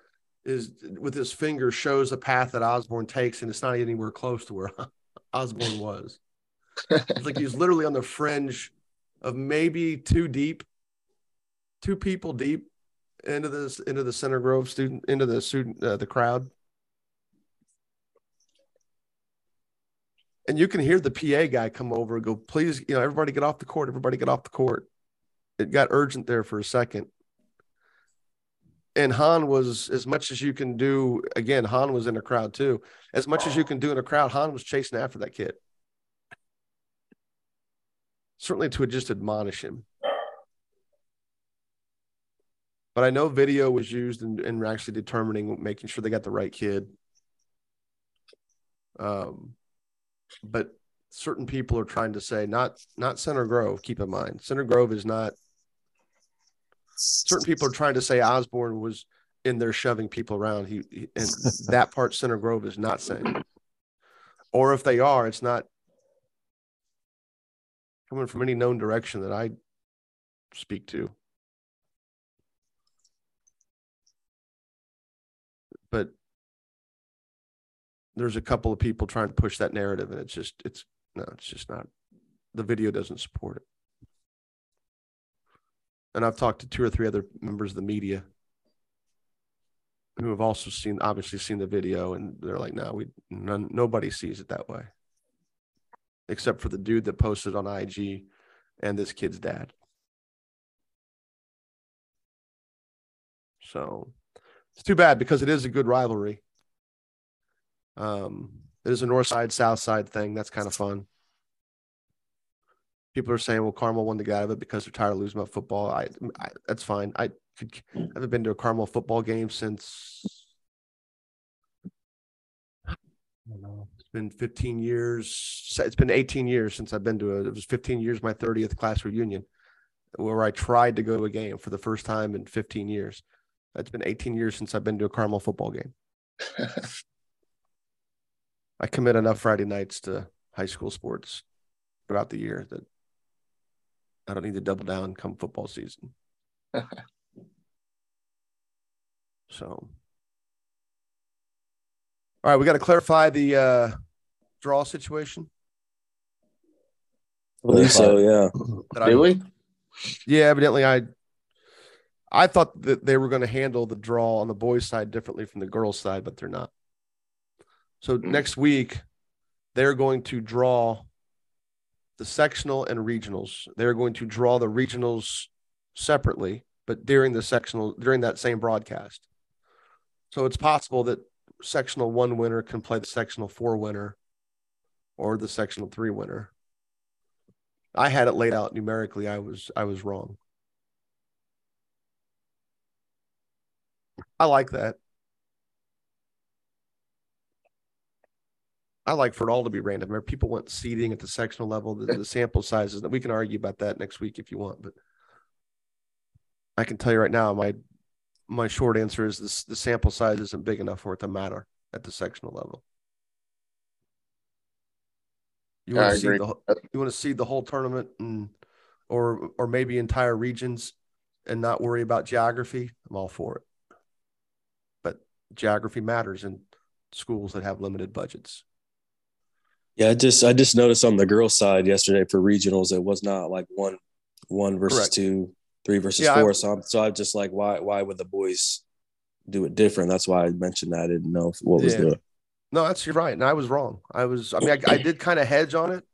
[SPEAKER 1] is with his finger shows the path that Osborne takes, and it's not anywhere close to where <laughs> Osborne was. It's like he's literally on the fringe of maybe two deep, two people deep into this into the Center Grove student into the student uh, the crowd. And you can hear the PA guy come over and go, please, you know, everybody get off the court. Everybody get off the court. It got urgent there for a second. And Han was as much as you can do. Again, Han was in a crowd too. As much as you can do in a crowd, Han was chasing after that kid. certainly to just admonish him. But I know video was used in, in actually determining, making sure they got the right kid. Um, but certain people are trying to say not not Center Grove. Keep in mind, Center Grove is not. Certain people are trying to say Osborne was in there shoving people around. He, he and <laughs> that part Center Grove is not saying. Or if they are, it's not coming from any known direction that I speak to. But there's a couple of people trying to push that narrative, and it's just it's no, it's just not. The video doesn't support it. And I've talked to two or three other members of the media who have also seen, obviously, seen the video, and they're like, "No, we none, nobody sees it that way, except for the dude that posted on IG and this kid's dad." So it's too bad because it is a good rivalry. Um, it is a north side, south side thing. That's kind of fun. People are saying, well, Carmel won get out of it because they're tired of losing about football. I, I that's fine. I could, I haven't been to a Carmel football game since. It's been 15 years. It's been 18 years since I've been to it. It was 15 years, my 30th class reunion, where I tried to go to a game for the first time in 15 years. It's been 18 years since I've been to a Carmel football game. <laughs> I commit enough Friday nights to high school sports throughout the year that I don't need to double down come football season. <laughs> so, all right, we got to clarify the uh, draw situation.
[SPEAKER 3] I believe so, yeah.
[SPEAKER 1] That I-
[SPEAKER 4] Do we?
[SPEAKER 1] Yeah, evidently I I thought that they were going to handle the draw on the boys' side differently from the girls' side, but they're not. So
[SPEAKER 4] Mm.
[SPEAKER 1] next week they're going to draw the sectional and regionals. They're going to draw the regionals separately, but during the sectional during that same broadcast. So it's possible that sectional 1 winner can play the sectional 4 winner or the sectional 3 winner. I had it laid out numerically. I was I was wrong. I like that. I like for it all to be random. Remember, people want seeding at the sectional level, the, the sample sizes. That we can argue about that next week if you want, but I can tell you right now, my my short answer is this: the sample size isn't big enough for it to matter at the sectional level. You want to see the whole- you want to see the whole tournament and or or maybe entire regions and not worry about geography. I'm all for it, but geography matters in schools that have limited budgets.
[SPEAKER 3] Yeah, I just I just noticed on the girls' side yesterday for regionals, it was not like one one versus
[SPEAKER 1] Correct.
[SPEAKER 3] two, three versus
[SPEAKER 1] Yeah, I-
[SPEAKER 3] four. so I'm so I'm just like, why why would the boys do it different? That's why I mentioned that. I didn't know what was
[SPEAKER 1] Yeah.
[SPEAKER 3] the
[SPEAKER 1] No, that's you're right, and I was wrong. I was. I mean, I, I did kind of hedge on it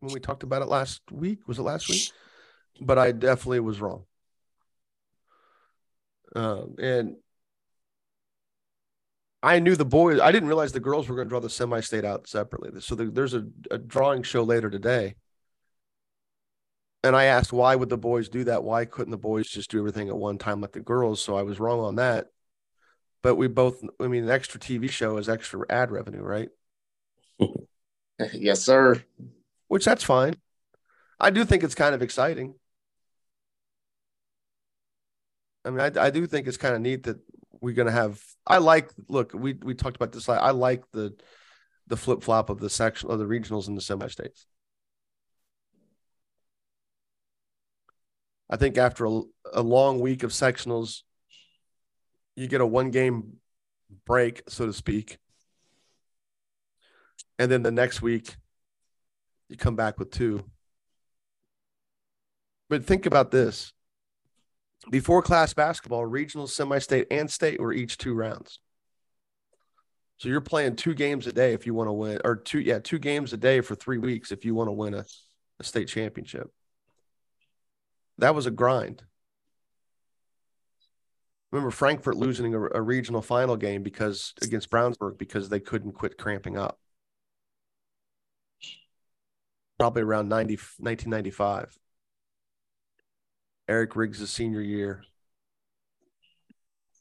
[SPEAKER 1] when we talked about it last week. Was it last week? But I definitely was wrong. Um, and I knew the boys. I didn't realize the girls were going to draw the semi-state out separately. So the, there's a, a drawing show later today. And I asked why would the boys do that? Why couldn't the boys just do everything at one time like the girls? So I was wrong on that. But we both, I mean, an extra TV show is extra ad revenue, right? <laughs>
[SPEAKER 4] yes, sir.
[SPEAKER 1] Which that's fine. I do think it's kind of exciting. I mean, I, I do think it's kind of neat that we're going to have. I like. Look, we we talked about this. I like the the flip flop of the section of the regionals and the semi states. I think after a, a long week of sectionals, you get a one game break, so to speak. And then the next week, you come back with two. But think about this before class basketball, regional, semi state, and state were each two rounds. So you're playing two games a day if you want to win, or two, yeah, two games a day for three weeks if you want to win a, a state championship. That was a grind. Remember Frankfort losing a, a regional final game because against Brownsburg because they couldn't quit cramping up. probably around 90, 1995. Eric Riggs' senior year.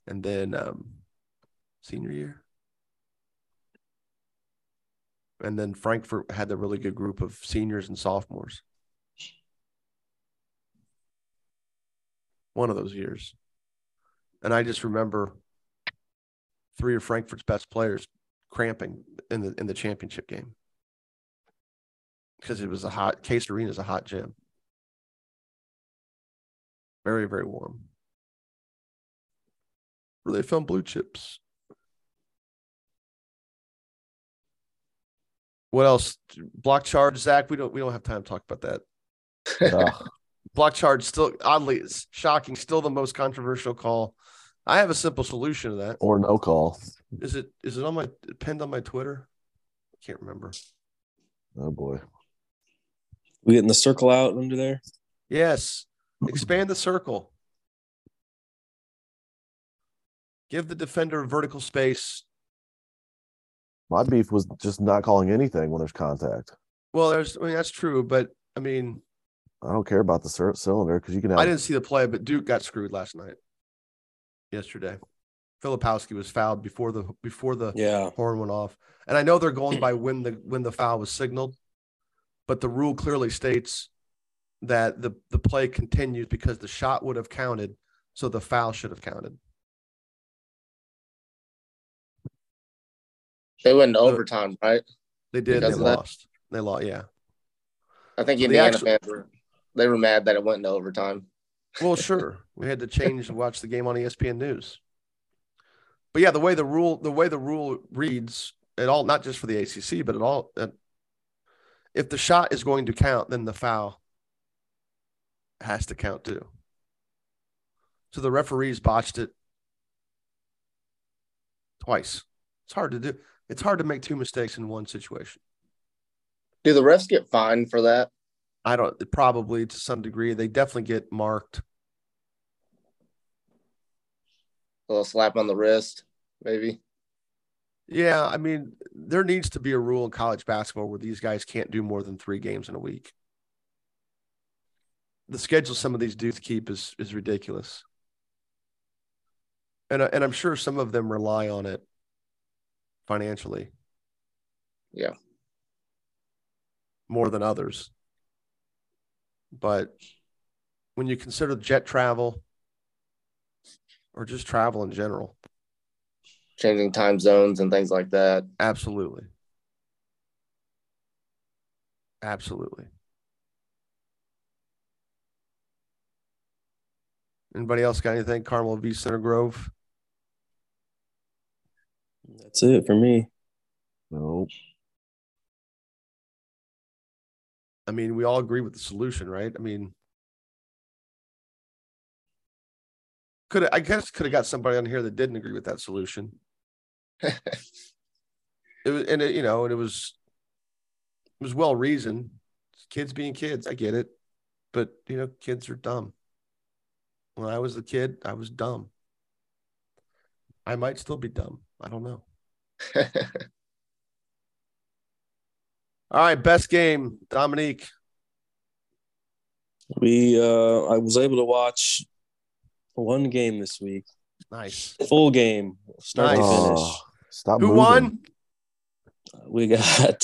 [SPEAKER 1] And then um, senior year. And then Frankfort had a really good group of seniors and sophomores. One of those years. And I just remember three of Frankfort's best players cramping in the in the championship game because it was a hot Case Arena is a hot gym. Very very warm. Where they found blue chips. What else? Block charge, Zach. We don't we don't have time to talk about that. <laughs>
[SPEAKER 2] Ugh.
[SPEAKER 1] Block charge still oddly it's shocking, still the most controversial call. I have a simple solution to that.
[SPEAKER 2] or no call.
[SPEAKER 1] Is it is it on my pinned on my Twitter? I can't remember.
[SPEAKER 2] Oh boy.
[SPEAKER 3] We getting the circle out under there?
[SPEAKER 1] Yes. Expand the circle. Give the defender vertical space.
[SPEAKER 2] My beef was just not calling anything when there's contact.
[SPEAKER 1] Well, there's I mean that's true, but I mean
[SPEAKER 2] I don't care about the cy- cylinder because you can have.
[SPEAKER 1] I didn't see the play, but Duke got screwed last night. Yesterday. Filipowski was fouled before the before the
[SPEAKER 3] Yeah.
[SPEAKER 1] horn went off. And I know they're going by when the when the foul was signaled, but the rule clearly states that the the play continues because the shot would have counted, so the foul should have counted.
[SPEAKER 4] They went into overtime, right?
[SPEAKER 1] They did.
[SPEAKER 4] Because
[SPEAKER 1] They
[SPEAKER 4] of that?
[SPEAKER 1] lost. They lost. Yeah.
[SPEAKER 4] I think
[SPEAKER 1] So the
[SPEAKER 4] Indiana
[SPEAKER 1] actual-
[SPEAKER 4] fans were they were mad that it went into overtime.
[SPEAKER 1] Well, sure. We had to change and watch the game on ESPN News. But yeah, the way the rule the way the rule reads, it all not just for the ACC, but it all if the shot is going to count, then the foul has to count too. So the referees botched it twice. It's hard to do. It's hard to make two mistakes in one situation.
[SPEAKER 4] Do the refs get fined for that?
[SPEAKER 1] I don't probably to some degree. They definitely get marked.
[SPEAKER 4] A little slap on the wrist, maybe.
[SPEAKER 1] Yeah, I mean, there needs to be a rule in college basketball where these guys can't do more than three games in a week. The schedule some of these dudes keep is is ridiculous, and I- and I'm sure some of them rely on it financially.
[SPEAKER 4] Yeah.
[SPEAKER 1] more than others. But when you consider jet travel or just travel in general,
[SPEAKER 4] Changing time zones and things like that.
[SPEAKER 1] Absolutely. Absolutely. Anybody else got anything? Carmel v. Center Grove.
[SPEAKER 3] That's it for me.
[SPEAKER 2] No.
[SPEAKER 1] I mean, we all agree with the solution, right? I mean, could I guess could have got somebody on here that didn't agree with that solution. <laughs> It was, and it, you know, and it was, it was well reasoned. Kids being kids, I get it, but you know, kids are dumb. When I was a kid, I was dumb. I might still be dumb. I don't know. <laughs> All right, best game, Dominique.
[SPEAKER 3] We uh I was able to watch one game this week.
[SPEAKER 1] Nice.
[SPEAKER 3] Full game, start to
[SPEAKER 1] Nice.
[SPEAKER 3] finish.
[SPEAKER 2] Oh, stop
[SPEAKER 1] Who
[SPEAKER 2] moving.
[SPEAKER 1] won?
[SPEAKER 3] We got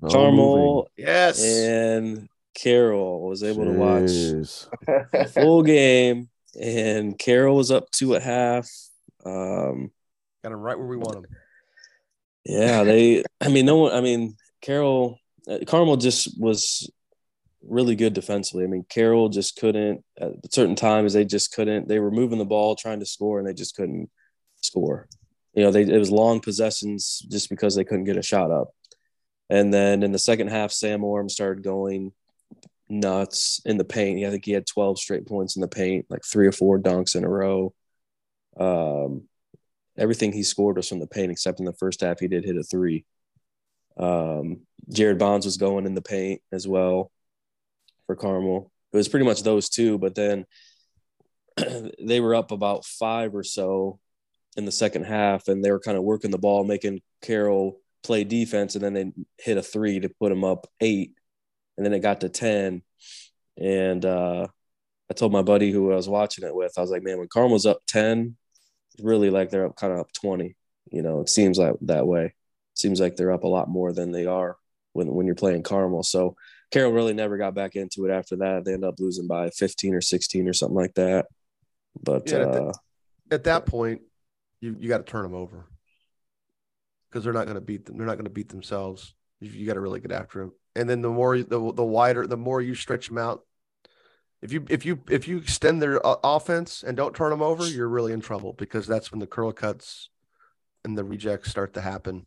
[SPEAKER 2] No
[SPEAKER 3] Carmel
[SPEAKER 1] Yes.
[SPEAKER 3] and Carroll was able to watch full <laughs> game, and Carroll was up two at half. Um,
[SPEAKER 1] Got him right where we want him.
[SPEAKER 3] yeah, they. I mean, no one. I mean, Carroll, uh, Carmel just was really good defensively. I mean, Carroll just couldn't at certain times. They just couldn't. They were moving the ball, trying to score, and they just couldn't score. You know, they it was long possessions just because they couldn't get a shot up. And then in the second half, Sam Orm started going nuts in the paint. Yeah, I think he had 12 straight points in the paint, like three or four dunks in a row. Um, everything he scored was from the paint, except in the first half, he did hit a three. Um, Jared Bonds was going in the paint as well for Carmel. It was pretty much those two, but then <clears throat> they were up about five or so in the second half, and they were kind of working the ball, making Carroll play defense, and then they hit a three to put them up eight. And then it got to 10. And uh, I told my buddy who I was watching it with, I was like, man, when Carmel's up 10, really like they're up kind of up 20. You know, it seems like that way. seems like they're up a lot more than they are when, when you're playing Carmel. So Carroll really never got back into it after that. They end up losing by 15 or 16 or something like that. But
[SPEAKER 1] Yeah,
[SPEAKER 3] uh,
[SPEAKER 1] At that point, you, you got to turn them over because they're not going to beat them. They're not going to beat themselves. You, you got to really get after them. And then the more the the wider, the more you stretch them out. If you if you if you extend their uh, offense and don't turn them over, you're really in trouble because that's when the curl cuts and the rejects start to happen,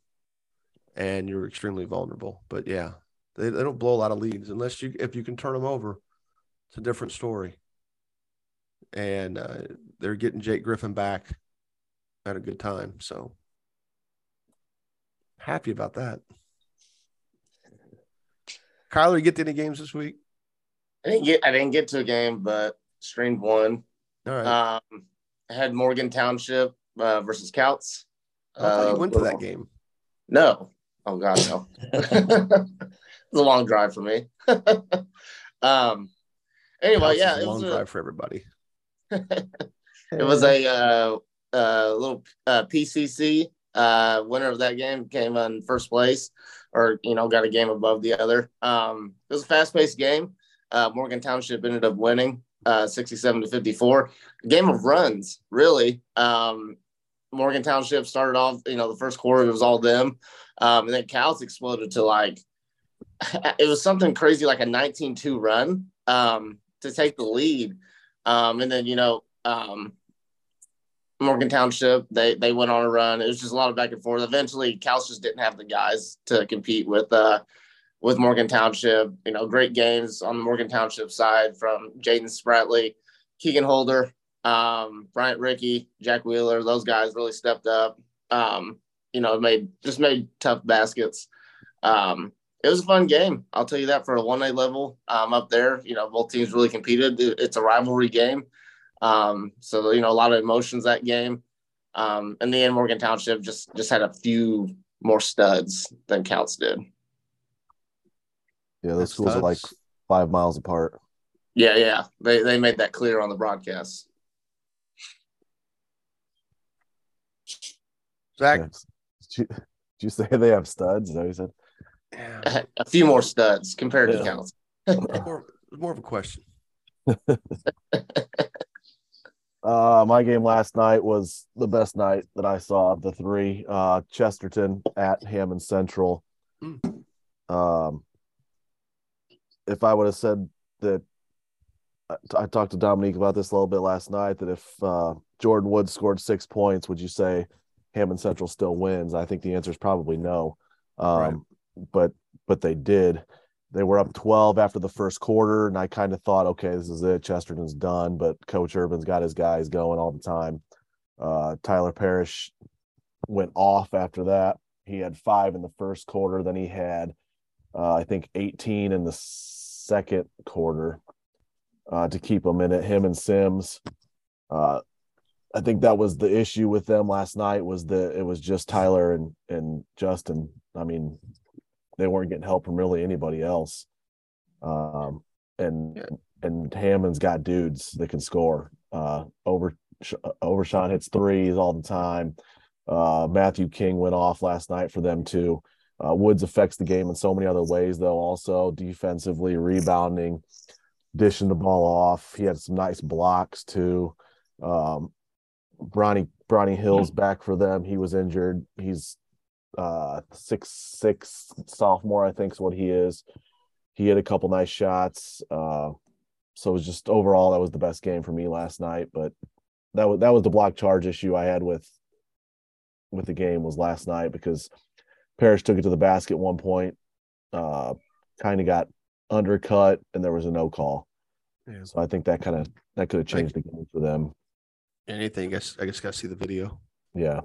[SPEAKER 1] and you're extremely vulnerable. But yeah, they, they don't blow a lot of leads unless you if you can turn them over. It's a different story. And uh, they're getting Jake Griffin back at a good time. So happy about that. Kyler, you get to any games this week?
[SPEAKER 4] I didn't get I didn't get to a game, but streamed one.
[SPEAKER 1] All right.
[SPEAKER 4] Um, I had Morgan Township uh, versus Kouts.
[SPEAKER 1] I thought you
[SPEAKER 4] Uh,
[SPEAKER 1] went to that game.
[SPEAKER 4] No. Oh God, no. <laughs> it's a long drive for me. <laughs> um. Anyway,
[SPEAKER 1] Kouts
[SPEAKER 4] yeah, it was a, long
[SPEAKER 1] drive for everybody. <laughs>
[SPEAKER 4] it was a uh, uh, little uh, PCC. Uh, winner of that game came in first place, or you know, got a game above the other. Um, it was a fast-paced game. Uh, Morgan Township ended up winning, uh, 67 to 54. Game of runs, really. Um, Morgan Township started off, you know, the first quarter it was all them, um, and then Kouts exploded to like <laughs> it was something crazy, like a 19-2 run um, to take the lead. Um, and then, you know, um, Morgan Township, they they went on a run. It was just a lot of back and forth. Eventually, Kouts just didn't have the guys to compete with uh, with Morgan Township. You know, great games on the Morgan Township side from Jaden Spratley, Keegan Holder, um, Bryant Ricky, Jack Wheeler. Those guys really stepped up. Um, you know, made just made tough baskets. Um, it was a fun game. I'll tell you that for a one A level um, up there. You know, both teams really competed. It's a rivalry game. Um, so you know, a lot of emotions that game. Um, in the end, Morgan Township just just had a few more studs than Kouts did.
[SPEAKER 2] Yeah, those schools are like five miles apart.
[SPEAKER 4] Yeah, yeah, they they made that clear on the broadcast.
[SPEAKER 1] Zach,
[SPEAKER 2] Yeah. Did, you, did you say they have studs? Is that what you said?
[SPEAKER 1] yeah, <laughs>
[SPEAKER 4] a few more studs compared
[SPEAKER 3] Yeah.
[SPEAKER 4] to Kouts.
[SPEAKER 1] more, more of a question. <laughs>
[SPEAKER 2] Uh, my game last night was the best night that I saw of the three. Uh, Chesterton at Hammond Central.
[SPEAKER 1] Mm.
[SPEAKER 2] Um, if I would have said that, I, I talked to Dominique about this a little bit last night. That if uh, Jordan Woods scored six points, would you say Hammond Central still wins? I think the answer is probably no. Um,
[SPEAKER 1] Right.
[SPEAKER 2] but but they did. They were up 12 after the first quarter, and I kind of thought, okay, this is it. Chesterton's done, but Coach Urban's got his guys going all the time. Uh, Tyler Parrish went off after that. He had five in the first quarter. Then he had, uh, I think, 18 in the second quarter uh, to keep him in it. Him and Sims. Uh, I think that was the issue with them last night was that it was just Tyler and and Justin. I mean, they weren't getting help from really anybody else. Um, and
[SPEAKER 1] Yeah.
[SPEAKER 2] and Hammond's got dudes that can score. Uh, over Overshawn hits threes all the time. Uh, Matthew King went off last night for them too. Uh, Woods affects the game in so many other ways, though. Also defensively, rebounding, dishing the ball off. He had some nice blocks too. Um, Bronny Bronny Hill's back for them. He was injured. He's uh six six sophomore, I think is what he is. He had a couple nice shots. Uh so it was just overall that was the best game for me last night. But that was that was the block charge issue I had with with the game was last night because Parrish took it to the basket at one point, uh kind of got undercut and there was a no call.
[SPEAKER 1] Yeah.
[SPEAKER 2] So I think that kind of that could have changed the game for them.
[SPEAKER 1] Anything? I guess I guess got to see the video.
[SPEAKER 2] Yeah.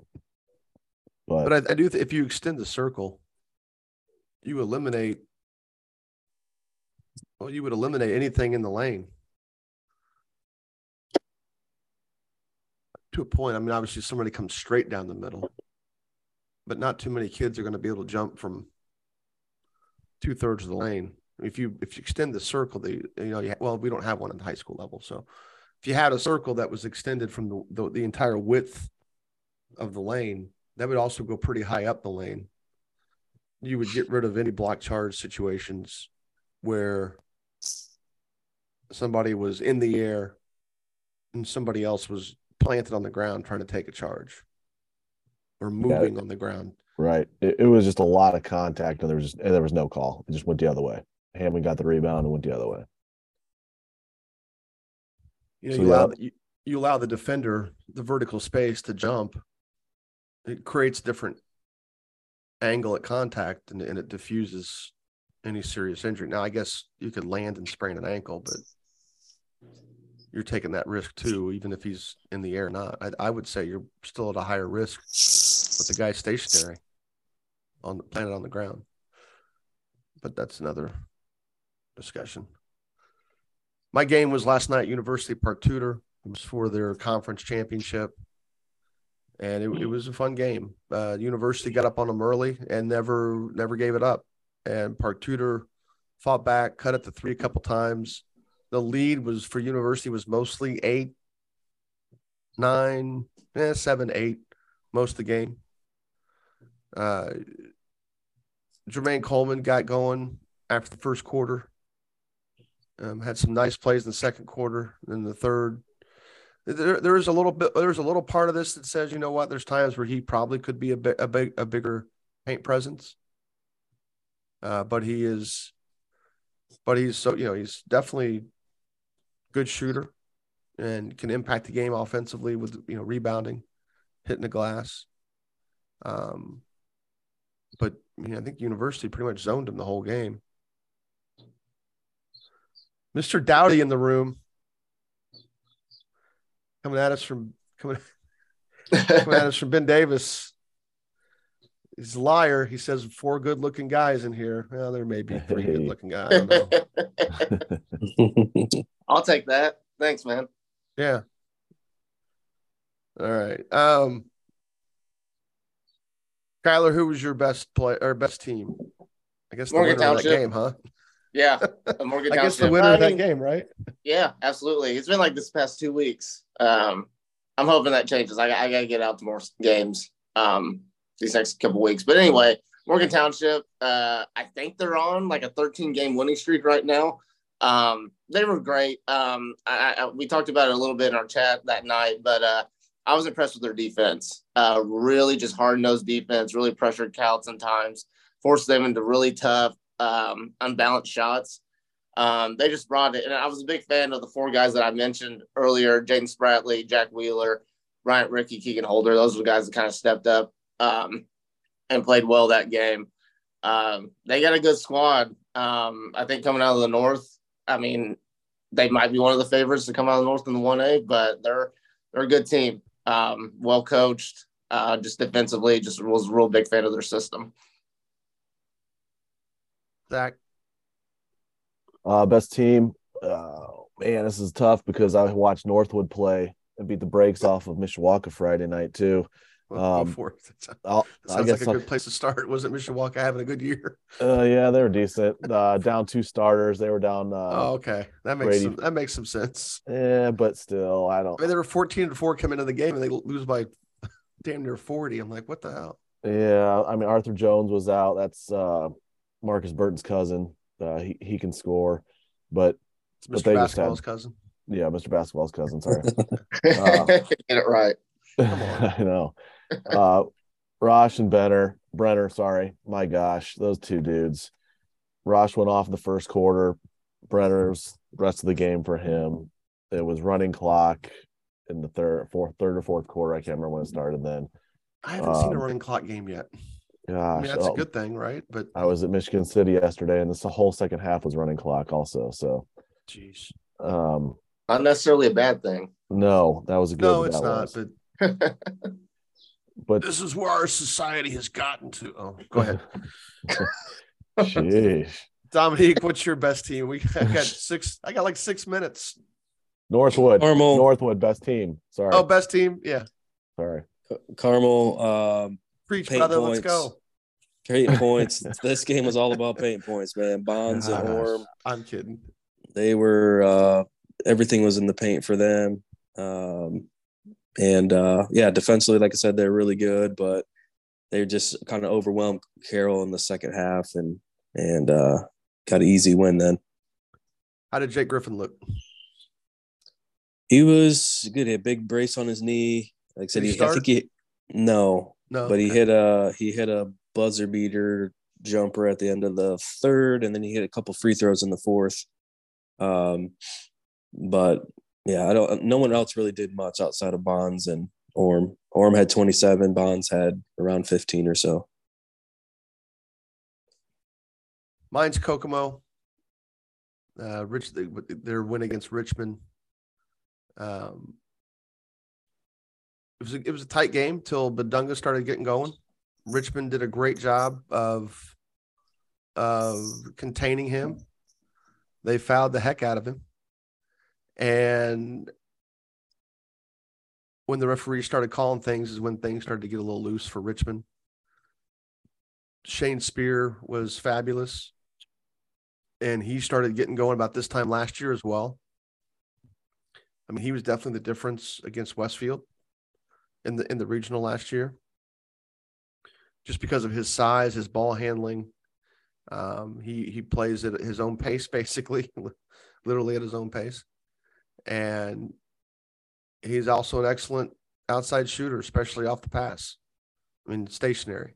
[SPEAKER 2] But,
[SPEAKER 1] But I, I do. Th- if you extend the circle, you eliminate. Well, you would eliminate anything in the lane. To a point. I mean, obviously, somebody comes straight down the middle, but not too many kids are going to be able to jump from two thirds of the lane. If you if you extend the circle, the you know, you, well, we don't have one at the high school level, so if you had a circle that was extended from the, the, the entire width of the lane, that would also go pretty high up the lane. You would get rid of any block charge situations where somebody was in the air and somebody else was planted on the ground trying to take a charge or moving on the ground.
[SPEAKER 2] Right. It, it was just a lot of contact, and there was just and there was no call. It just went the other way. Hammond got the rebound and went the other way.
[SPEAKER 1] You know,
[SPEAKER 2] So,
[SPEAKER 1] you
[SPEAKER 2] yeah.
[SPEAKER 1] allow you, you allow the defender the vertical space to jump. It creates different angle at contact and, and it diffuses any serious injury. Now, I guess you could land and sprain an ankle, but you're taking that risk too, even if he's in the air or not. I, I would say you're still at a higher risk with the guy stationary on the planet on the ground. But that's another discussion. My game was last night, University Park Tudor. It was for their conference championship. And it, it was a fun game. Uh, University got up on them early and never never gave it up. And Park Tudor fought back, cut it to three a couple times. The lead was for University was mostly eight, nine, eh, seven, eight, most of the game. Uh, Jermaine Coleman got going after the first quarter. Um, had some nice plays in the second quarter, in the third. There, there is a little bit. There's a little part of this that says, you know what? There's times where he probably could be a bit a big a bigger paint presence. Uh, but he is, but he's so you know he's definitely good shooter, and can impact the game offensively with you know rebounding, hitting the glass. Um, but you know, I think University pretty much zoned him the whole game. Mr. Dowdy in the room. Coming at us from coming, <laughs> coming at us from Ben Davis. He's a liar. He says four good looking guys in here. Well, there may be three good looking guys. I don't know. <laughs>
[SPEAKER 4] I'll take that. Thanks, man.
[SPEAKER 1] Yeah. All right. Um Kyler, who was your best play or best team? I guess the
[SPEAKER 4] Morgan
[SPEAKER 1] winner of that
[SPEAKER 4] Township.
[SPEAKER 1] game, huh?
[SPEAKER 4] Yeah, Morgan <laughs>
[SPEAKER 1] I guess the winner of that game, right?
[SPEAKER 4] Yeah, absolutely. It's been like this past two weeks. Um, I'm hoping that changes. I, I got to get out to more games um, these next couple weeks. But anyway, Morgan Township, uh, I think they're on like a 13 game winning streak right now. Um, they were great. Um, I, I, we talked about it a little bit in our chat that night, but uh, I was impressed with their defense. Uh, really just hard nosed defense, really pressured Cal sometimes, forced them into really tough, um, unbalanced shots. Um, they just brought it, and I was a big fan of the four guys that I mentioned earlier: Jaden Spratley, Jack Wheeler, Bryant Ricky, Keegan Holder. Those were guys that kind of stepped up um, and played well that game. Um, they got a good squad. Um, I think coming out of the North, I mean, they might be one of the favorites to come out of the North in the one A, but they're they're a good team, um, well coached. Uh, just defensively, just was a real big fan of their system.
[SPEAKER 1] Zach.
[SPEAKER 2] Uh, best team. Uh, man, this is tough because I watched Northwood play and beat the brakes off of Mishawaka Friday night too.
[SPEAKER 1] Well,
[SPEAKER 2] Um,
[SPEAKER 1] go for it. That sounds, <laughs>
[SPEAKER 2] I'll,
[SPEAKER 1] sounds
[SPEAKER 2] guess
[SPEAKER 1] like a
[SPEAKER 2] I'll-
[SPEAKER 1] good place to start. Wasn't Mishawaka having a good year? <laughs>
[SPEAKER 2] uh, yeah, they were decent. Uh, down two starters. They were down. Uh,
[SPEAKER 1] oh, okay. That makes
[SPEAKER 2] Brady-
[SPEAKER 1] some that makes some sense.
[SPEAKER 2] yeah, but still, I don't.
[SPEAKER 1] I mean, they were 14 to 4 coming into the game and they lose by <laughs> damn near 40. I'm like, what the hell?
[SPEAKER 2] Yeah, I mean Arthur Jones was out. That's uh, Marcus Burton's cousin. Uh, he he can score, but
[SPEAKER 1] It's
[SPEAKER 2] But
[SPEAKER 1] Mr.
[SPEAKER 2] they just had-
[SPEAKER 1] Basketball's cousin.
[SPEAKER 2] yeah, Mr. Basketball's cousin. Sorry. <laughs>
[SPEAKER 4] Get it right.
[SPEAKER 1] Come on. <laughs>
[SPEAKER 2] I know. Uh, Rosh and Benner, Brenner, sorry. My gosh, those two dudes. Rosh went off in the first quarter. Brenner's rest of the game for him. It was running clock in the third, fourth, third or fourth quarter. I can't remember when it started. Then,
[SPEAKER 1] I haven't seen a
[SPEAKER 2] Um,
[SPEAKER 1] running clock game yet. I mean, that's
[SPEAKER 2] oh,
[SPEAKER 1] a good thing, right? But
[SPEAKER 2] I was at Michigan City yesterday, and this whole second half was running clock also. So,
[SPEAKER 1] geez.
[SPEAKER 2] um,
[SPEAKER 4] Not necessarily a bad thing.
[SPEAKER 2] no, that was a good.
[SPEAKER 1] No, it's not.
[SPEAKER 2] was.
[SPEAKER 1] But <laughs>
[SPEAKER 2] But
[SPEAKER 1] this is where our society has gotten to. Oh, go ahead. <laughs> <laughs>
[SPEAKER 2] sheesh.
[SPEAKER 1] Dominique, what's your best team? We I got six. I got like six minutes.
[SPEAKER 2] Northwood,
[SPEAKER 3] Carmel.
[SPEAKER 2] Northwood, best team. Sorry,
[SPEAKER 1] Oh, best team. Yeah.
[SPEAKER 2] Sorry.
[SPEAKER 3] Carmel, um,
[SPEAKER 1] Preach,
[SPEAKER 3] Paint
[SPEAKER 1] brother. Let's
[SPEAKER 3] points.
[SPEAKER 1] go.
[SPEAKER 3] Paint <laughs> points. this game was all about paint points, man. Bonds and Orm.
[SPEAKER 1] I'm kidding.
[SPEAKER 3] They were uh, everything was in the paint for them. Um, and uh, yeah, defensively, like I said, they're really good, but they just kind of overwhelmed Carroll in the second half and and uh, got an easy win then.
[SPEAKER 1] How did Jake Griffin look?
[SPEAKER 3] He was good. He had a big brace on his knee. Like I said,
[SPEAKER 1] Did he
[SPEAKER 3] he, I think he no,
[SPEAKER 1] No,
[SPEAKER 3] but he
[SPEAKER 1] okay.
[SPEAKER 3] hit a he hit a buzzer beater jumper at the end of the third, and then he hit a couple free throws in the fourth. Um, but yeah, I don't. No one else really did much outside of Bonds and Orm. Orm had twenty seven. Bonds had around fifteen or so.
[SPEAKER 1] Mine's Kokomo. Uh, Rich, they, their win against Richmond. Um, it was a, it was a tight game till Bidunga started getting going. Richmond did a great job of of containing him. They fouled the heck out of him, and when the referee started calling things, is when things started to get a little loose for Richmond. Shane Spear was fabulous and he started getting going about this time last year as well. I mean, he was definitely the difference against Westfield in the in the regional last year, just because of his size, his ball handling. Um, he he plays at his own pace, <laughs> basically, literally at his own pace, and he's also an excellent outside shooter, especially off the pass. I mean, stationary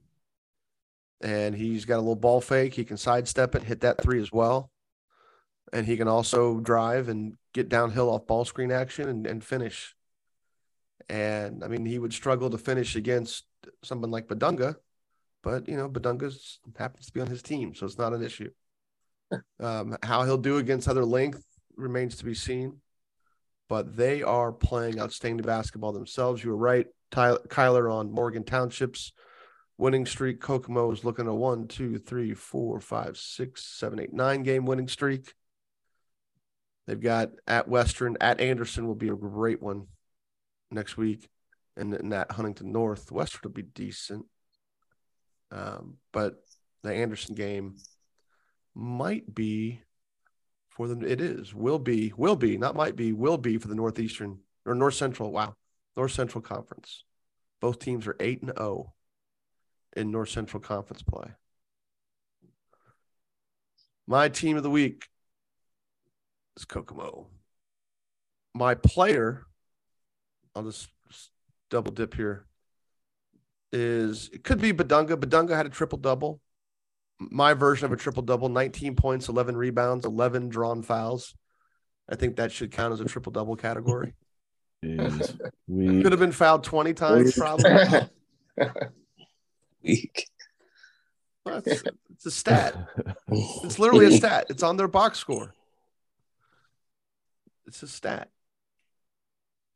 [SPEAKER 1] and he's got a little ball fake. He can sidestep it, hit that three as well. And he can also drive and get downhill off ball screen action and, and finish. And I mean, he would struggle to finish against someone like Bidunga, but you know, Bidunga happens to be on his team, so it's not an issue. <laughs> Um, how he'll do against other length remains to be seen, but they are playing outstanding basketball themselves. You were right, Tyler, Kyler, on Morgan Township's winning streak. Kokomo is looking at a one, two, three, four, five, six, seven, eight, nine game winning streak. They've got at Western, at Anderson will be a great one next week, and, and that Huntington North. Western will be decent, um, but the Anderson game might be for them. It is, will be, will be, not might be, will be for the Northeastern or North Central. Wow, North Central Conference. Both teams are eight and zero in North Central Conference play. My team of the week is Kokomo. My player, I'll just, just double dip here, is it could be Bidunga. Bidunga had a triple double. My version of a triple double 19 points, 11 rebounds, 11 drawn fouls. I think that should count as a triple double category.
[SPEAKER 2] Jeez. <laughs> We
[SPEAKER 1] Could have been fouled 20 times, probably. <laughs>
[SPEAKER 3] Week.
[SPEAKER 1] Well, it's, it's a stat. <laughs> It's literally a stat. It's on their box score. It's a stat.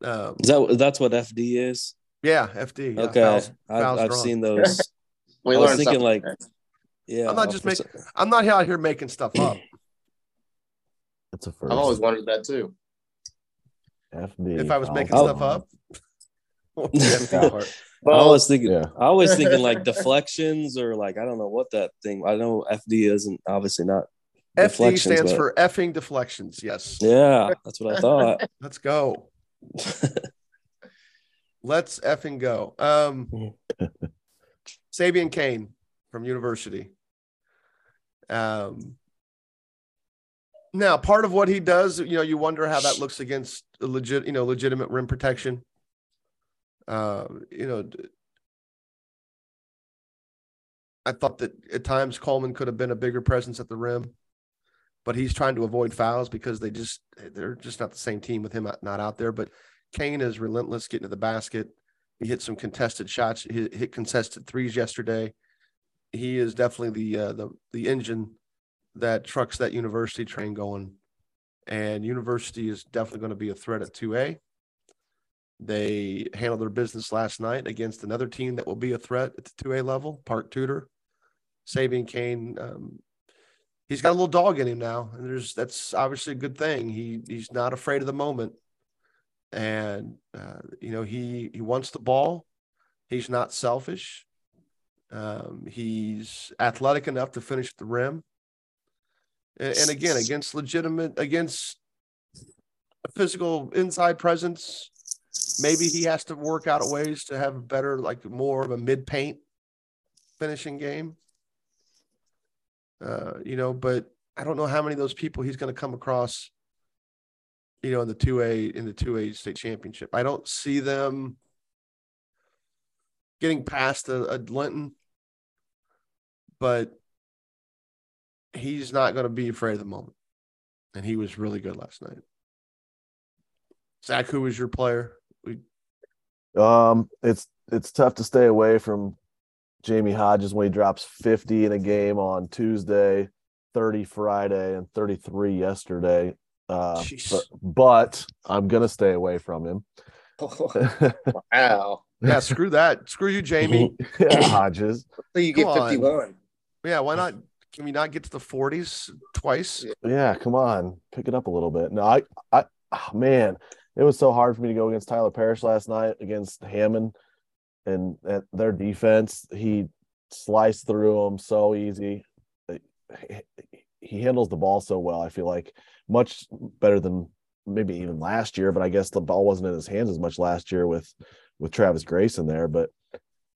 [SPEAKER 1] Um,
[SPEAKER 3] Is that that's what FD is?
[SPEAKER 1] yeah, FD. yeah,
[SPEAKER 3] Okay,
[SPEAKER 1] fouls-
[SPEAKER 3] I've,
[SPEAKER 1] fouls
[SPEAKER 3] I've
[SPEAKER 1] drawn.
[SPEAKER 3] seen <laughs> those.
[SPEAKER 4] we
[SPEAKER 3] I was thinking, like,
[SPEAKER 4] there.
[SPEAKER 3] Yeah,
[SPEAKER 1] I'm not just making- I'm not out here making stuff up. <clears throat>
[SPEAKER 2] That's a first.
[SPEAKER 4] I've always wondered that too.
[SPEAKER 2] FB.
[SPEAKER 1] If I was making
[SPEAKER 2] I'll-
[SPEAKER 1] stuff up, <laughs> the FD <laughs> part.
[SPEAKER 3] I
[SPEAKER 4] Well,
[SPEAKER 3] was thinking,
[SPEAKER 2] Yeah.
[SPEAKER 3] I was thinking like deflections or like I don't know what that thing. I know FD isn't obviously not.
[SPEAKER 1] FD stands
[SPEAKER 3] but-
[SPEAKER 1] for effing deflections. Yes.
[SPEAKER 3] Yeah, that's what I thought.
[SPEAKER 1] Let's go. <laughs> Let's effing go. Um, <laughs> Sabian Kane from University. Um, now, part of what he does, you know, you wonder how that looks against a legit, you know, legitimate rim protection. Uh, you know, I thought that at times Coleman could have been a bigger presence at the rim, but he's trying to avoid fouls because they just they're just not the same team with him not out there. But Kane is relentless getting to the basket. He hit some contested shots. He hit contested threes yesterday. He is definitely the uh, the the engine that trucks that university train going. And university is definitely going to be a threat at 2A. They handled their business last night against another team that will be a threat at the 2A level, Park Tudor. Sabian Kane, um, he's got a little dog in him now, and there's that's obviously a good thing. He he's not afraid of the moment, and uh, you know he he wants the ball. He's not selfish, Um, he's athletic enough to finish at the rim. And, and again, against legitimate, against a physical inside presence, maybe he has to work out ways to have a better, like more of a mid paint finishing game. Uh, you know, but I don't know how many of those people he's going to come across. You know, in the two A in the two A state championship, I don't see them getting past a, a Linton, but he's not going to be afraid of the moment, and he was really good last night. Zach, who was your player? We,
[SPEAKER 2] Um, it's it's tough to stay away from Jamie Hodges when he drops 50 in a game on Tuesday, 30 Friday, and 33 yesterday. Uh, but, but I'm gonna stay away from him. <laughs>
[SPEAKER 4] wow. <laughs>
[SPEAKER 1] yeah, screw that. Screw you, Jamie. <laughs>
[SPEAKER 2] Hodges.
[SPEAKER 4] So you get
[SPEAKER 1] Come on.
[SPEAKER 4] 51.
[SPEAKER 1] Yeah, why not? Can we not get to the 40s twice?
[SPEAKER 2] Yeah, come on, pick it up a little bit. No, I, I, ah, man, it was so hard for me to go against Tyler Parrish last night against Hammond, and at their defense, he sliced through them so easy. He handles the ball so well. I feel like much better than maybe even last year, but I guess the ball wasn't in his hands as much last year with with Travis Grayson there. But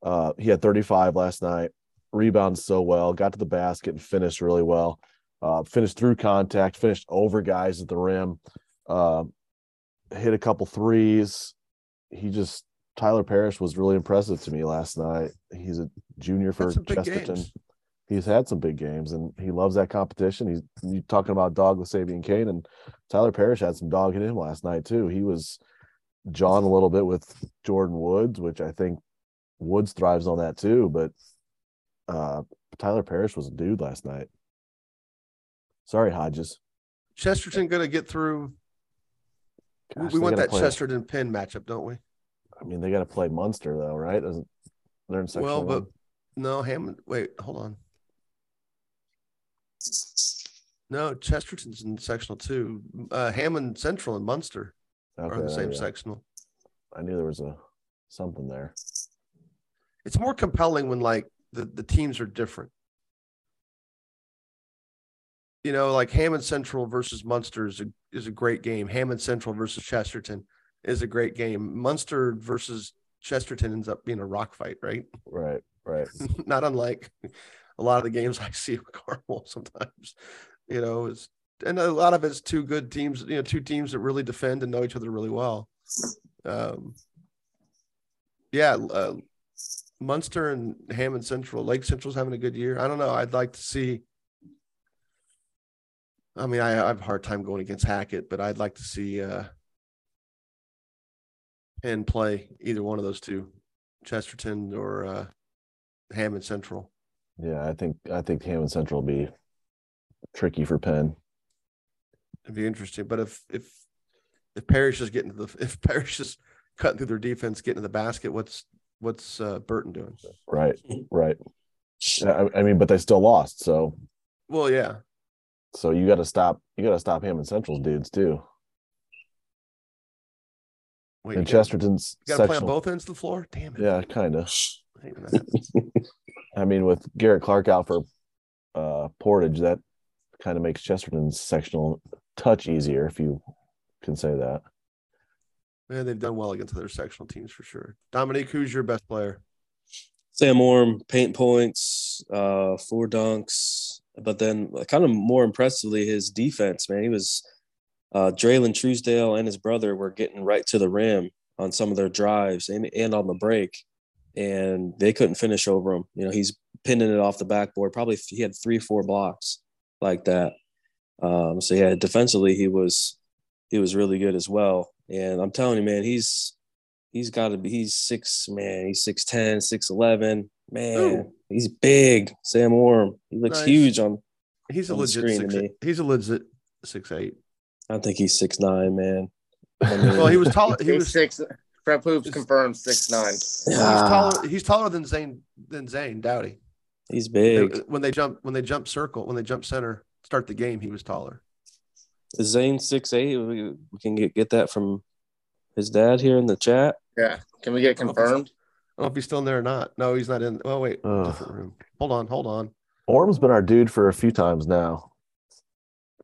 [SPEAKER 2] uh, he had 35 last night rebounds so well, got to the basket and finished really well. Uh, finished through contact, finished over guys at the rim, uh, hit a couple threes. He just Tyler Parrish was really impressive to me last night. He's a junior for Chesterton.
[SPEAKER 1] games.
[SPEAKER 2] He's had some big games and he loves that competition. He's you talking about dog with Sabian Kane and Tyler Parrish had some dog in him last night too. He was John a little bit with Jordan Woods, which I think Woods thrives on that too. But uh Tyler Parrish was a dude last night. Sorry, Hodges.
[SPEAKER 1] Chesterton going to get through. We-
[SPEAKER 2] Gosh,
[SPEAKER 1] we want that Chesterton Penn matchup, don't we?
[SPEAKER 2] I mean, they got to play Munster though, right? Doesn't they're in section
[SPEAKER 1] Well, but
[SPEAKER 2] one?
[SPEAKER 1] no, Hammond. Wait, hold on. No, Chesterton's in sectional two. Uh, Hammond Central and Munster are in the same sectional.
[SPEAKER 2] I knew there was a something there.
[SPEAKER 1] It's more compelling when like the, the teams are different. You know, like Hammond Central versus Munster is a, is a great game. Hammond Central versus Chesterton is a great game. Munster versus Chesterton ends up being a rock fight, right?
[SPEAKER 2] Right, right. <laughs>
[SPEAKER 1] not unlike a lot of the games <laughs> I see with Carmel sometimes. You know, it's and a lot of it's two good teams, you know, two teams that really defend and know each other really well. Um, yeah, uh, Munster and Hammond Central, Lake Central's having a good year. I don't know. I'd like to see. I mean, I, I have a hard time going against Hackett, but I'd like to see uh, Penn play either one of those two, Chesterton or uh, Hammond Central.
[SPEAKER 2] Yeah, I think I think Hammond Central will be tricky for Penn.
[SPEAKER 1] It'd be interesting. But if if if Parrish is getting to the <laughs> if Parrish is cutting through their defense, getting to the basket, what's what's uh, Burton doing?
[SPEAKER 2] Right, <laughs> right. I, I mean, but they still lost, so
[SPEAKER 1] Well, yeah,
[SPEAKER 2] so you got to stop. You got to stop Hammond Central's dudes too.
[SPEAKER 1] Wait,
[SPEAKER 2] And
[SPEAKER 1] you gotta,
[SPEAKER 2] Chesterton's
[SPEAKER 1] you gotta play on both ends of the floor. Damn it!
[SPEAKER 2] Yeah, kind of. <sighs>
[SPEAKER 1] I hate when <laughs> that happens.
[SPEAKER 2] I mean, with Garrett Clark out for uh, Portage, that kind of makes Chesterton's sectional touch easier, if you can say that.
[SPEAKER 1] Man, they've done well against other sectional teams for sure. Dominique, who's your best player?
[SPEAKER 3] Sam Orm, paint points, uh, four dunks, but then kind of more impressively, his defense, man. He was uh Draylon Truesdale and his brother were getting right to the rim on some of their drives and, and on the break. And they couldn't finish over him. You know, he's pinning it off the backboard. Probably he had three, four blocks like that. Um, so yeah, defensively he was he was really good as well. And I'm telling you, man, he's he's got to be he's six man he's six ten, six eleven. man
[SPEAKER 1] Ooh.
[SPEAKER 3] he's big sam orm he looks
[SPEAKER 1] Nice.
[SPEAKER 3] huge on
[SPEAKER 1] He's a
[SPEAKER 3] On
[SPEAKER 1] legit
[SPEAKER 3] screen to
[SPEAKER 1] six.
[SPEAKER 3] me.
[SPEAKER 1] He's a legit six eight.
[SPEAKER 3] I don't think he's six nine, man I <laughs> mean,
[SPEAKER 1] Well, he was tall. He was
[SPEAKER 4] six. Prep hoops
[SPEAKER 1] Is-
[SPEAKER 4] confirmed six nine.
[SPEAKER 1] he's
[SPEAKER 3] ah,
[SPEAKER 1] taller. He's taller than Zane than Zane Dowdy.
[SPEAKER 3] he's
[SPEAKER 1] They-
[SPEAKER 3] big
[SPEAKER 1] when they jump when they jump circle when they jump center start the game he was taller.
[SPEAKER 3] is zane 6'8 we, we can get, get that from his dad here in the chat
[SPEAKER 4] Yeah. Can we get confirmed?
[SPEAKER 1] I don't know if he's still in there or not. No, he's not in. Oh wait,
[SPEAKER 2] Ugh.
[SPEAKER 1] different room. Hold on, hold on.
[SPEAKER 2] Orm's been our dude for a few times now.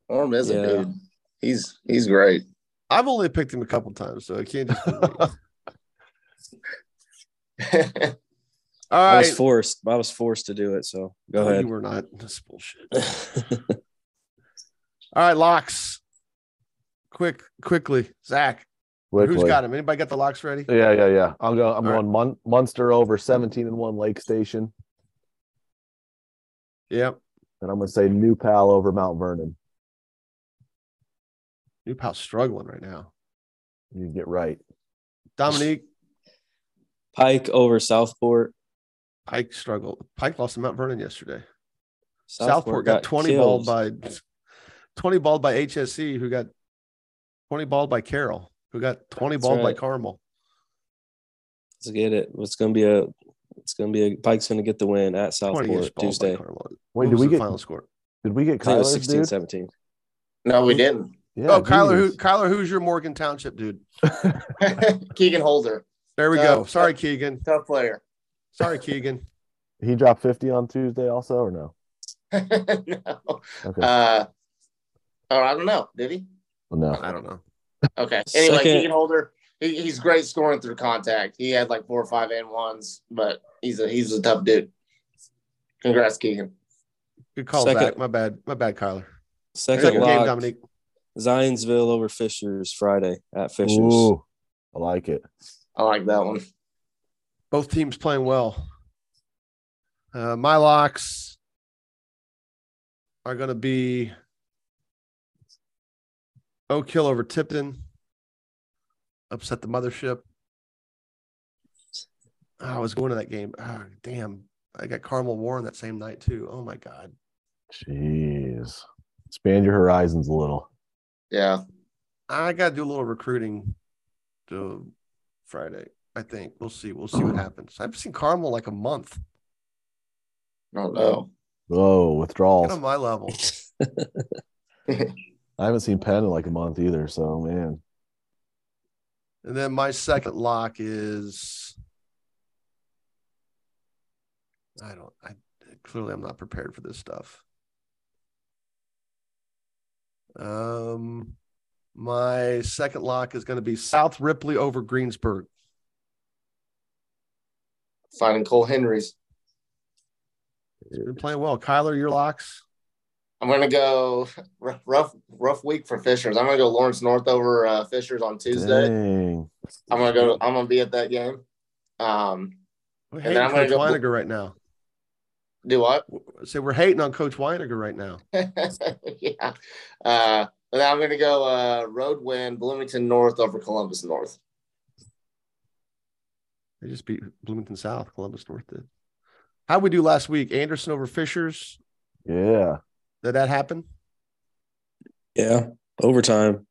[SPEAKER 4] Orm is
[SPEAKER 3] Yeah.
[SPEAKER 4] a dude. He's he's great.
[SPEAKER 1] I've only picked him a couple times, so I can't just. be <laughs> <laughs>
[SPEAKER 3] I was forced. I was forced to do it. So go
[SPEAKER 1] No,
[SPEAKER 3] ahead.
[SPEAKER 1] You were not. That's bullshit. <laughs> All right, locks. Quick, quickly, Zach. Who's got him? Anybody got the locks ready?
[SPEAKER 2] Yeah, yeah, yeah. I'll go. I'm
[SPEAKER 1] All right.
[SPEAKER 2] going Mun- Munster over 17 and one Lake Station,
[SPEAKER 1] Yep.
[SPEAKER 2] and I'm going to say New Pal over Mount Vernon.
[SPEAKER 1] New Pal's struggling right now.
[SPEAKER 2] You get right.
[SPEAKER 1] Dominique
[SPEAKER 3] Pike over Southport.
[SPEAKER 1] Pike struggled. Pike lost to Mount Vernon yesterday.
[SPEAKER 3] Southport,
[SPEAKER 1] Southport, got, 20
[SPEAKER 3] killed.
[SPEAKER 1] balled by 20 balled by HSE, who got 20 balled by Carroll, who got 20
[SPEAKER 3] That's
[SPEAKER 1] balled by
[SPEAKER 3] right.
[SPEAKER 1] Carmel.
[SPEAKER 3] Let's get it. It's gonna be a. It's gonna be a. Pike's gonna get the win at Southport Tuesday.
[SPEAKER 1] Carmel.
[SPEAKER 2] Wait, did we
[SPEAKER 1] the
[SPEAKER 2] get
[SPEAKER 1] final score?
[SPEAKER 2] did we get
[SPEAKER 3] I think
[SPEAKER 2] Kyler's
[SPEAKER 3] 16,
[SPEAKER 2] dude?
[SPEAKER 3] 17.
[SPEAKER 4] no, we didn't.
[SPEAKER 2] Yeah,
[SPEAKER 1] oh, Kyler, who
[SPEAKER 2] Jesus.
[SPEAKER 1] Kyler, who's your Morgan Township dude? <laughs>
[SPEAKER 4] Keegan Holder,
[SPEAKER 1] There we
[SPEAKER 4] Uh,
[SPEAKER 1] go. Sorry, Keegan.
[SPEAKER 4] tough player.
[SPEAKER 1] Sorry, Keegan. <laughs>
[SPEAKER 2] he dropped 50 on Tuesday also or no? <laughs>
[SPEAKER 4] no.
[SPEAKER 2] Okay.
[SPEAKER 4] Uh, oh, I don't know. Did he?
[SPEAKER 2] no.
[SPEAKER 1] I don't know.
[SPEAKER 4] Okay. Anyway,
[SPEAKER 3] Second-
[SPEAKER 4] Keegan Holder, he, he's great scoring through contact. He had like four or five and ones, but he's a he's a tough dude. Congrats, Keegan.
[SPEAKER 1] Good call,
[SPEAKER 3] Second-
[SPEAKER 1] Zach. My bad. My bad, Kyler.
[SPEAKER 3] Second
[SPEAKER 1] Second game,
[SPEAKER 3] lock.
[SPEAKER 1] Dominique.
[SPEAKER 3] Zionsville over Fishers Friday at Fishers.
[SPEAKER 2] Ooh, I like it.
[SPEAKER 4] I like that one.
[SPEAKER 1] Both teams playing well. Uh, my locks are going to be Oak Hill over Tipton. Upset the mothership. Ah, I was going to that game. Ah, damn. I got Carmel Warren that same night, too. Oh, my God.
[SPEAKER 2] Jeez. Expand your horizons a little.
[SPEAKER 4] Yeah.
[SPEAKER 1] I got to do a little recruiting to Friday. I think we'll see. We'll see what hmm. happens. I've seen Carmel like a month.
[SPEAKER 4] I don't know.
[SPEAKER 2] Oh,
[SPEAKER 1] Get
[SPEAKER 2] withdrawals.
[SPEAKER 1] on my level. <laughs> <laughs>
[SPEAKER 2] I haven't seen Penn in like a month either. So man,
[SPEAKER 1] And then my second lock is I don't I clearly I'm not prepared for this stuff. Um my second lock is going to be South Ripley over Greensburg.
[SPEAKER 4] Finding Cole Henry's.
[SPEAKER 1] He's Been playing well. Kyler, your locks?
[SPEAKER 4] I'm gonna go rough, rough, rough week for Fishers. I'm gonna go Lawrence North over uh, Fishers on Tuesday.
[SPEAKER 2] dang.
[SPEAKER 4] I'm gonna go. I'm gonna be at that game. Um,
[SPEAKER 1] We're
[SPEAKER 4] And then I'm gonna
[SPEAKER 1] Coach
[SPEAKER 4] go-
[SPEAKER 1] right now.
[SPEAKER 4] Do what?
[SPEAKER 1] So we're hating on Coach Winegar right now. <laughs>
[SPEAKER 4] yeah. Uh, and then I'm gonna go uh, road win Bloomington North over Columbus North.
[SPEAKER 1] They just beat Bloomington South, Columbus North did. How'd we do last week? Anderson over Fishers.
[SPEAKER 2] Yeah.
[SPEAKER 1] Did that happen?
[SPEAKER 3] Yeah, overtime.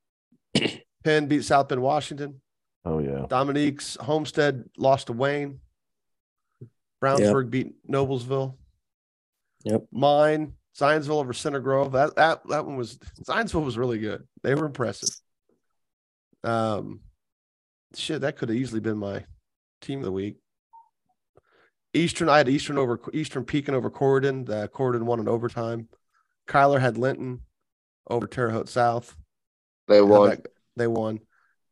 [SPEAKER 3] <clears throat>
[SPEAKER 1] Penn beat South Bend Washington.
[SPEAKER 2] Oh yeah.
[SPEAKER 1] Dominique's Homestead lost to Wayne. Brownsburg beat Noblesville.
[SPEAKER 3] Yep.
[SPEAKER 1] Mine, Zionsville over Center Grove. That that that one was Zionsville was really good. They were impressive. Um shit, that could have easily been my team of the week. Eastern, I had Eastern over Eastern Pekin over Corydon. The Corydon won in overtime. Kyler had Linton over Terre Haute South.
[SPEAKER 4] They won.
[SPEAKER 1] that- They won.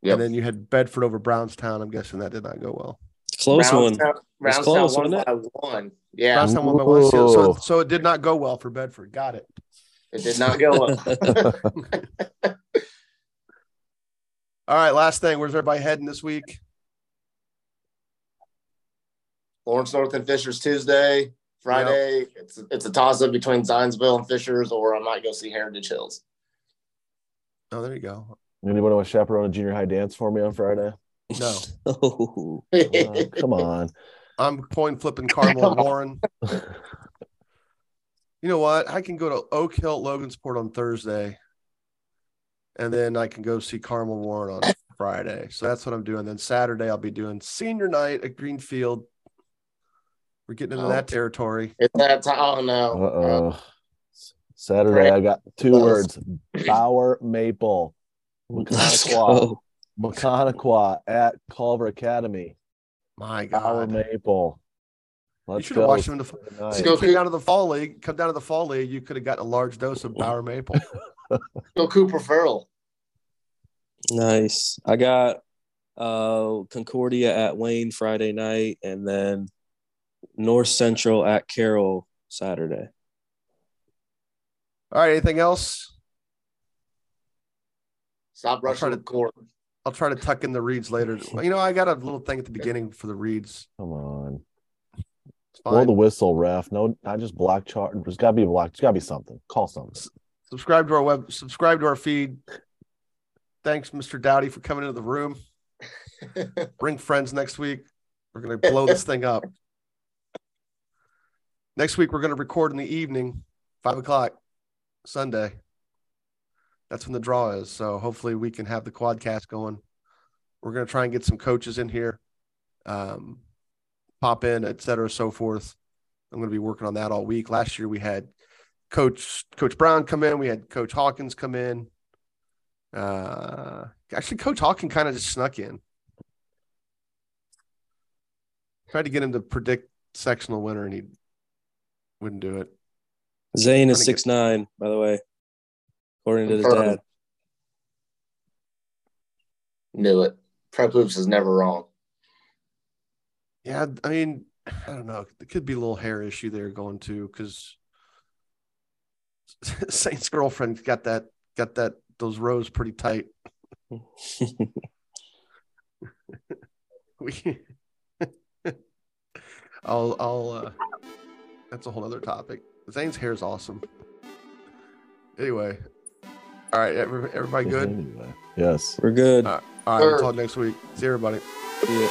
[SPEAKER 4] Yep.
[SPEAKER 1] And then you had Bedford over Brownstown. I'm guessing that did not go well.
[SPEAKER 3] Close one.
[SPEAKER 4] Brownstown,
[SPEAKER 3] was
[SPEAKER 4] Brownstown
[SPEAKER 3] close,
[SPEAKER 4] won
[SPEAKER 3] wasn't
[SPEAKER 4] by one. Yeah,
[SPEAKER 1] Brownstown won by one. So, so, so it did not go well for Bedford. Got it.
[SPEAKER 4] it did not go well. <laughs>
[SPEAKER 1] All right, last thing. Where's everybody heading this week?
[SPEAKER 4] Lawrence North and Fishers Tuesday. Friday, it's it's a toss up between Zionsville and Fishers, or I might go see Heritage Hills.
[SPEAKER 1] Oh, there you go.
[SPEAKER 2] Anybody want to chaperone a junior high dance for me on Friday?
[SPEAKER 1] No. <laughs>
[SPEAKER 3] Oh,
[SPEAKER 2] Uh, come on. <laughs>
[SPEAKER 1] I'm coin flipping <laughs> Carmel and Warren. You know what? I can go to Oak Hill Logansport on Thursday, and then I can go see Carmel Warren on Friday. So that's what I'm doing. Then Saturday I'll be doing senior night at Greenfield. We're getting into
[SPEAKER 4] Oh.
[SPEAKER 1] that territory.
[SPEAKER 4] It's that time. Oh
[SPEAKER 2] Uh-oh. Saturday, I got two words: <clears throat> Bower Maple,
[SPEAKER 3] let's
[SPEAKER 2] Maconaquah,
[SPEAKER 3] go.
[SPEAKER 2] Maconaquah at Culver Academy.
[SPEAKER 1] My
[SPEAKER 2] Sour
[SPEAKER 1] God.
[SPEAKER 2] Maple.
[SPEAKER 1] You
[SPEAKER 2] Let's
[SPEAKER 1] should have watched him in the
[SPEAKER 2] Saturday
[SPEAKER 1] If
[SPEAKER 2] night.
[SPEAKER 1] you
[SPEAKER 4] go-
[SPEAKER 1] came down to the fall league, come down to the fall league, you could have gotten a large dose of Bauer Maple. <laughs>
[SPEAKER 4] Go Cooper Farrell.
[SPEAKER 3] Nice. I got uh Concordia at Wayne Friday night and then North Central at Carroll Saturday.
[SPEAKER 1] All right, anything else?
[SPEAKER 4] Stop rushing the
[SPEAKER 1] to-
[SPEAKER 4] court.
[SPEAKER 1] I'll try to tuck in the reads later. You know, I got a little thing at the beginning for the reads.
[SPEAKER 2] Come on. Blow the whistle, ref. No, not just black chart. There's got to be a black. There's got to be something. Call something.
[SPEAKER 1] subscribe to our web, subscribe to our feed. Thanks, Mr. Dowdy, for coming into the room. <laughs> Bring friends next week. We're gonna blow this thing up. Next week we're gonna record in the evening, five o'clock, Sunday. That's when the draw is. So hopefully we can have the quadcast going. We're gonna try and get some coaches in here, um, pop in, et cetera, so forth. I'm gonna be working on that all week. Last year we had Coach Coach Brown come in. We had Coach Hawkins come in. Uh, actually, Coach Hawkins kind of just snuck in. Tried to get him to predict sectional winner, and he wouldn't do it.
[SPEAKER 3] Zane is
[SPEAKER 1] to
[SPEAKER 3] six nine, by the way, according to his dad.
[SPEAKER 4] Knew it. Prep hoops is never wrong.
[SPEAKER 1] Yeah, I mean, I don't know. There could be a little hair issue there going to because <laughs> Zane's girlfriend got that got that those rows pretty tight. <laughs> We, <laughs> I'll I'll uh, that's a whole other topic. Zane's hair is awesome. Anyway, all right, everybody good.
[SPEAKER 2] Anyway, yes.
[SPEAKER 3] We're good.
[SPEAKER 1] Uh, All right, we'll
[SPEAKER 4] Sure.
[SPEAKER 1] talk next week. See everybody.
[SPEAKER 3] Yeah.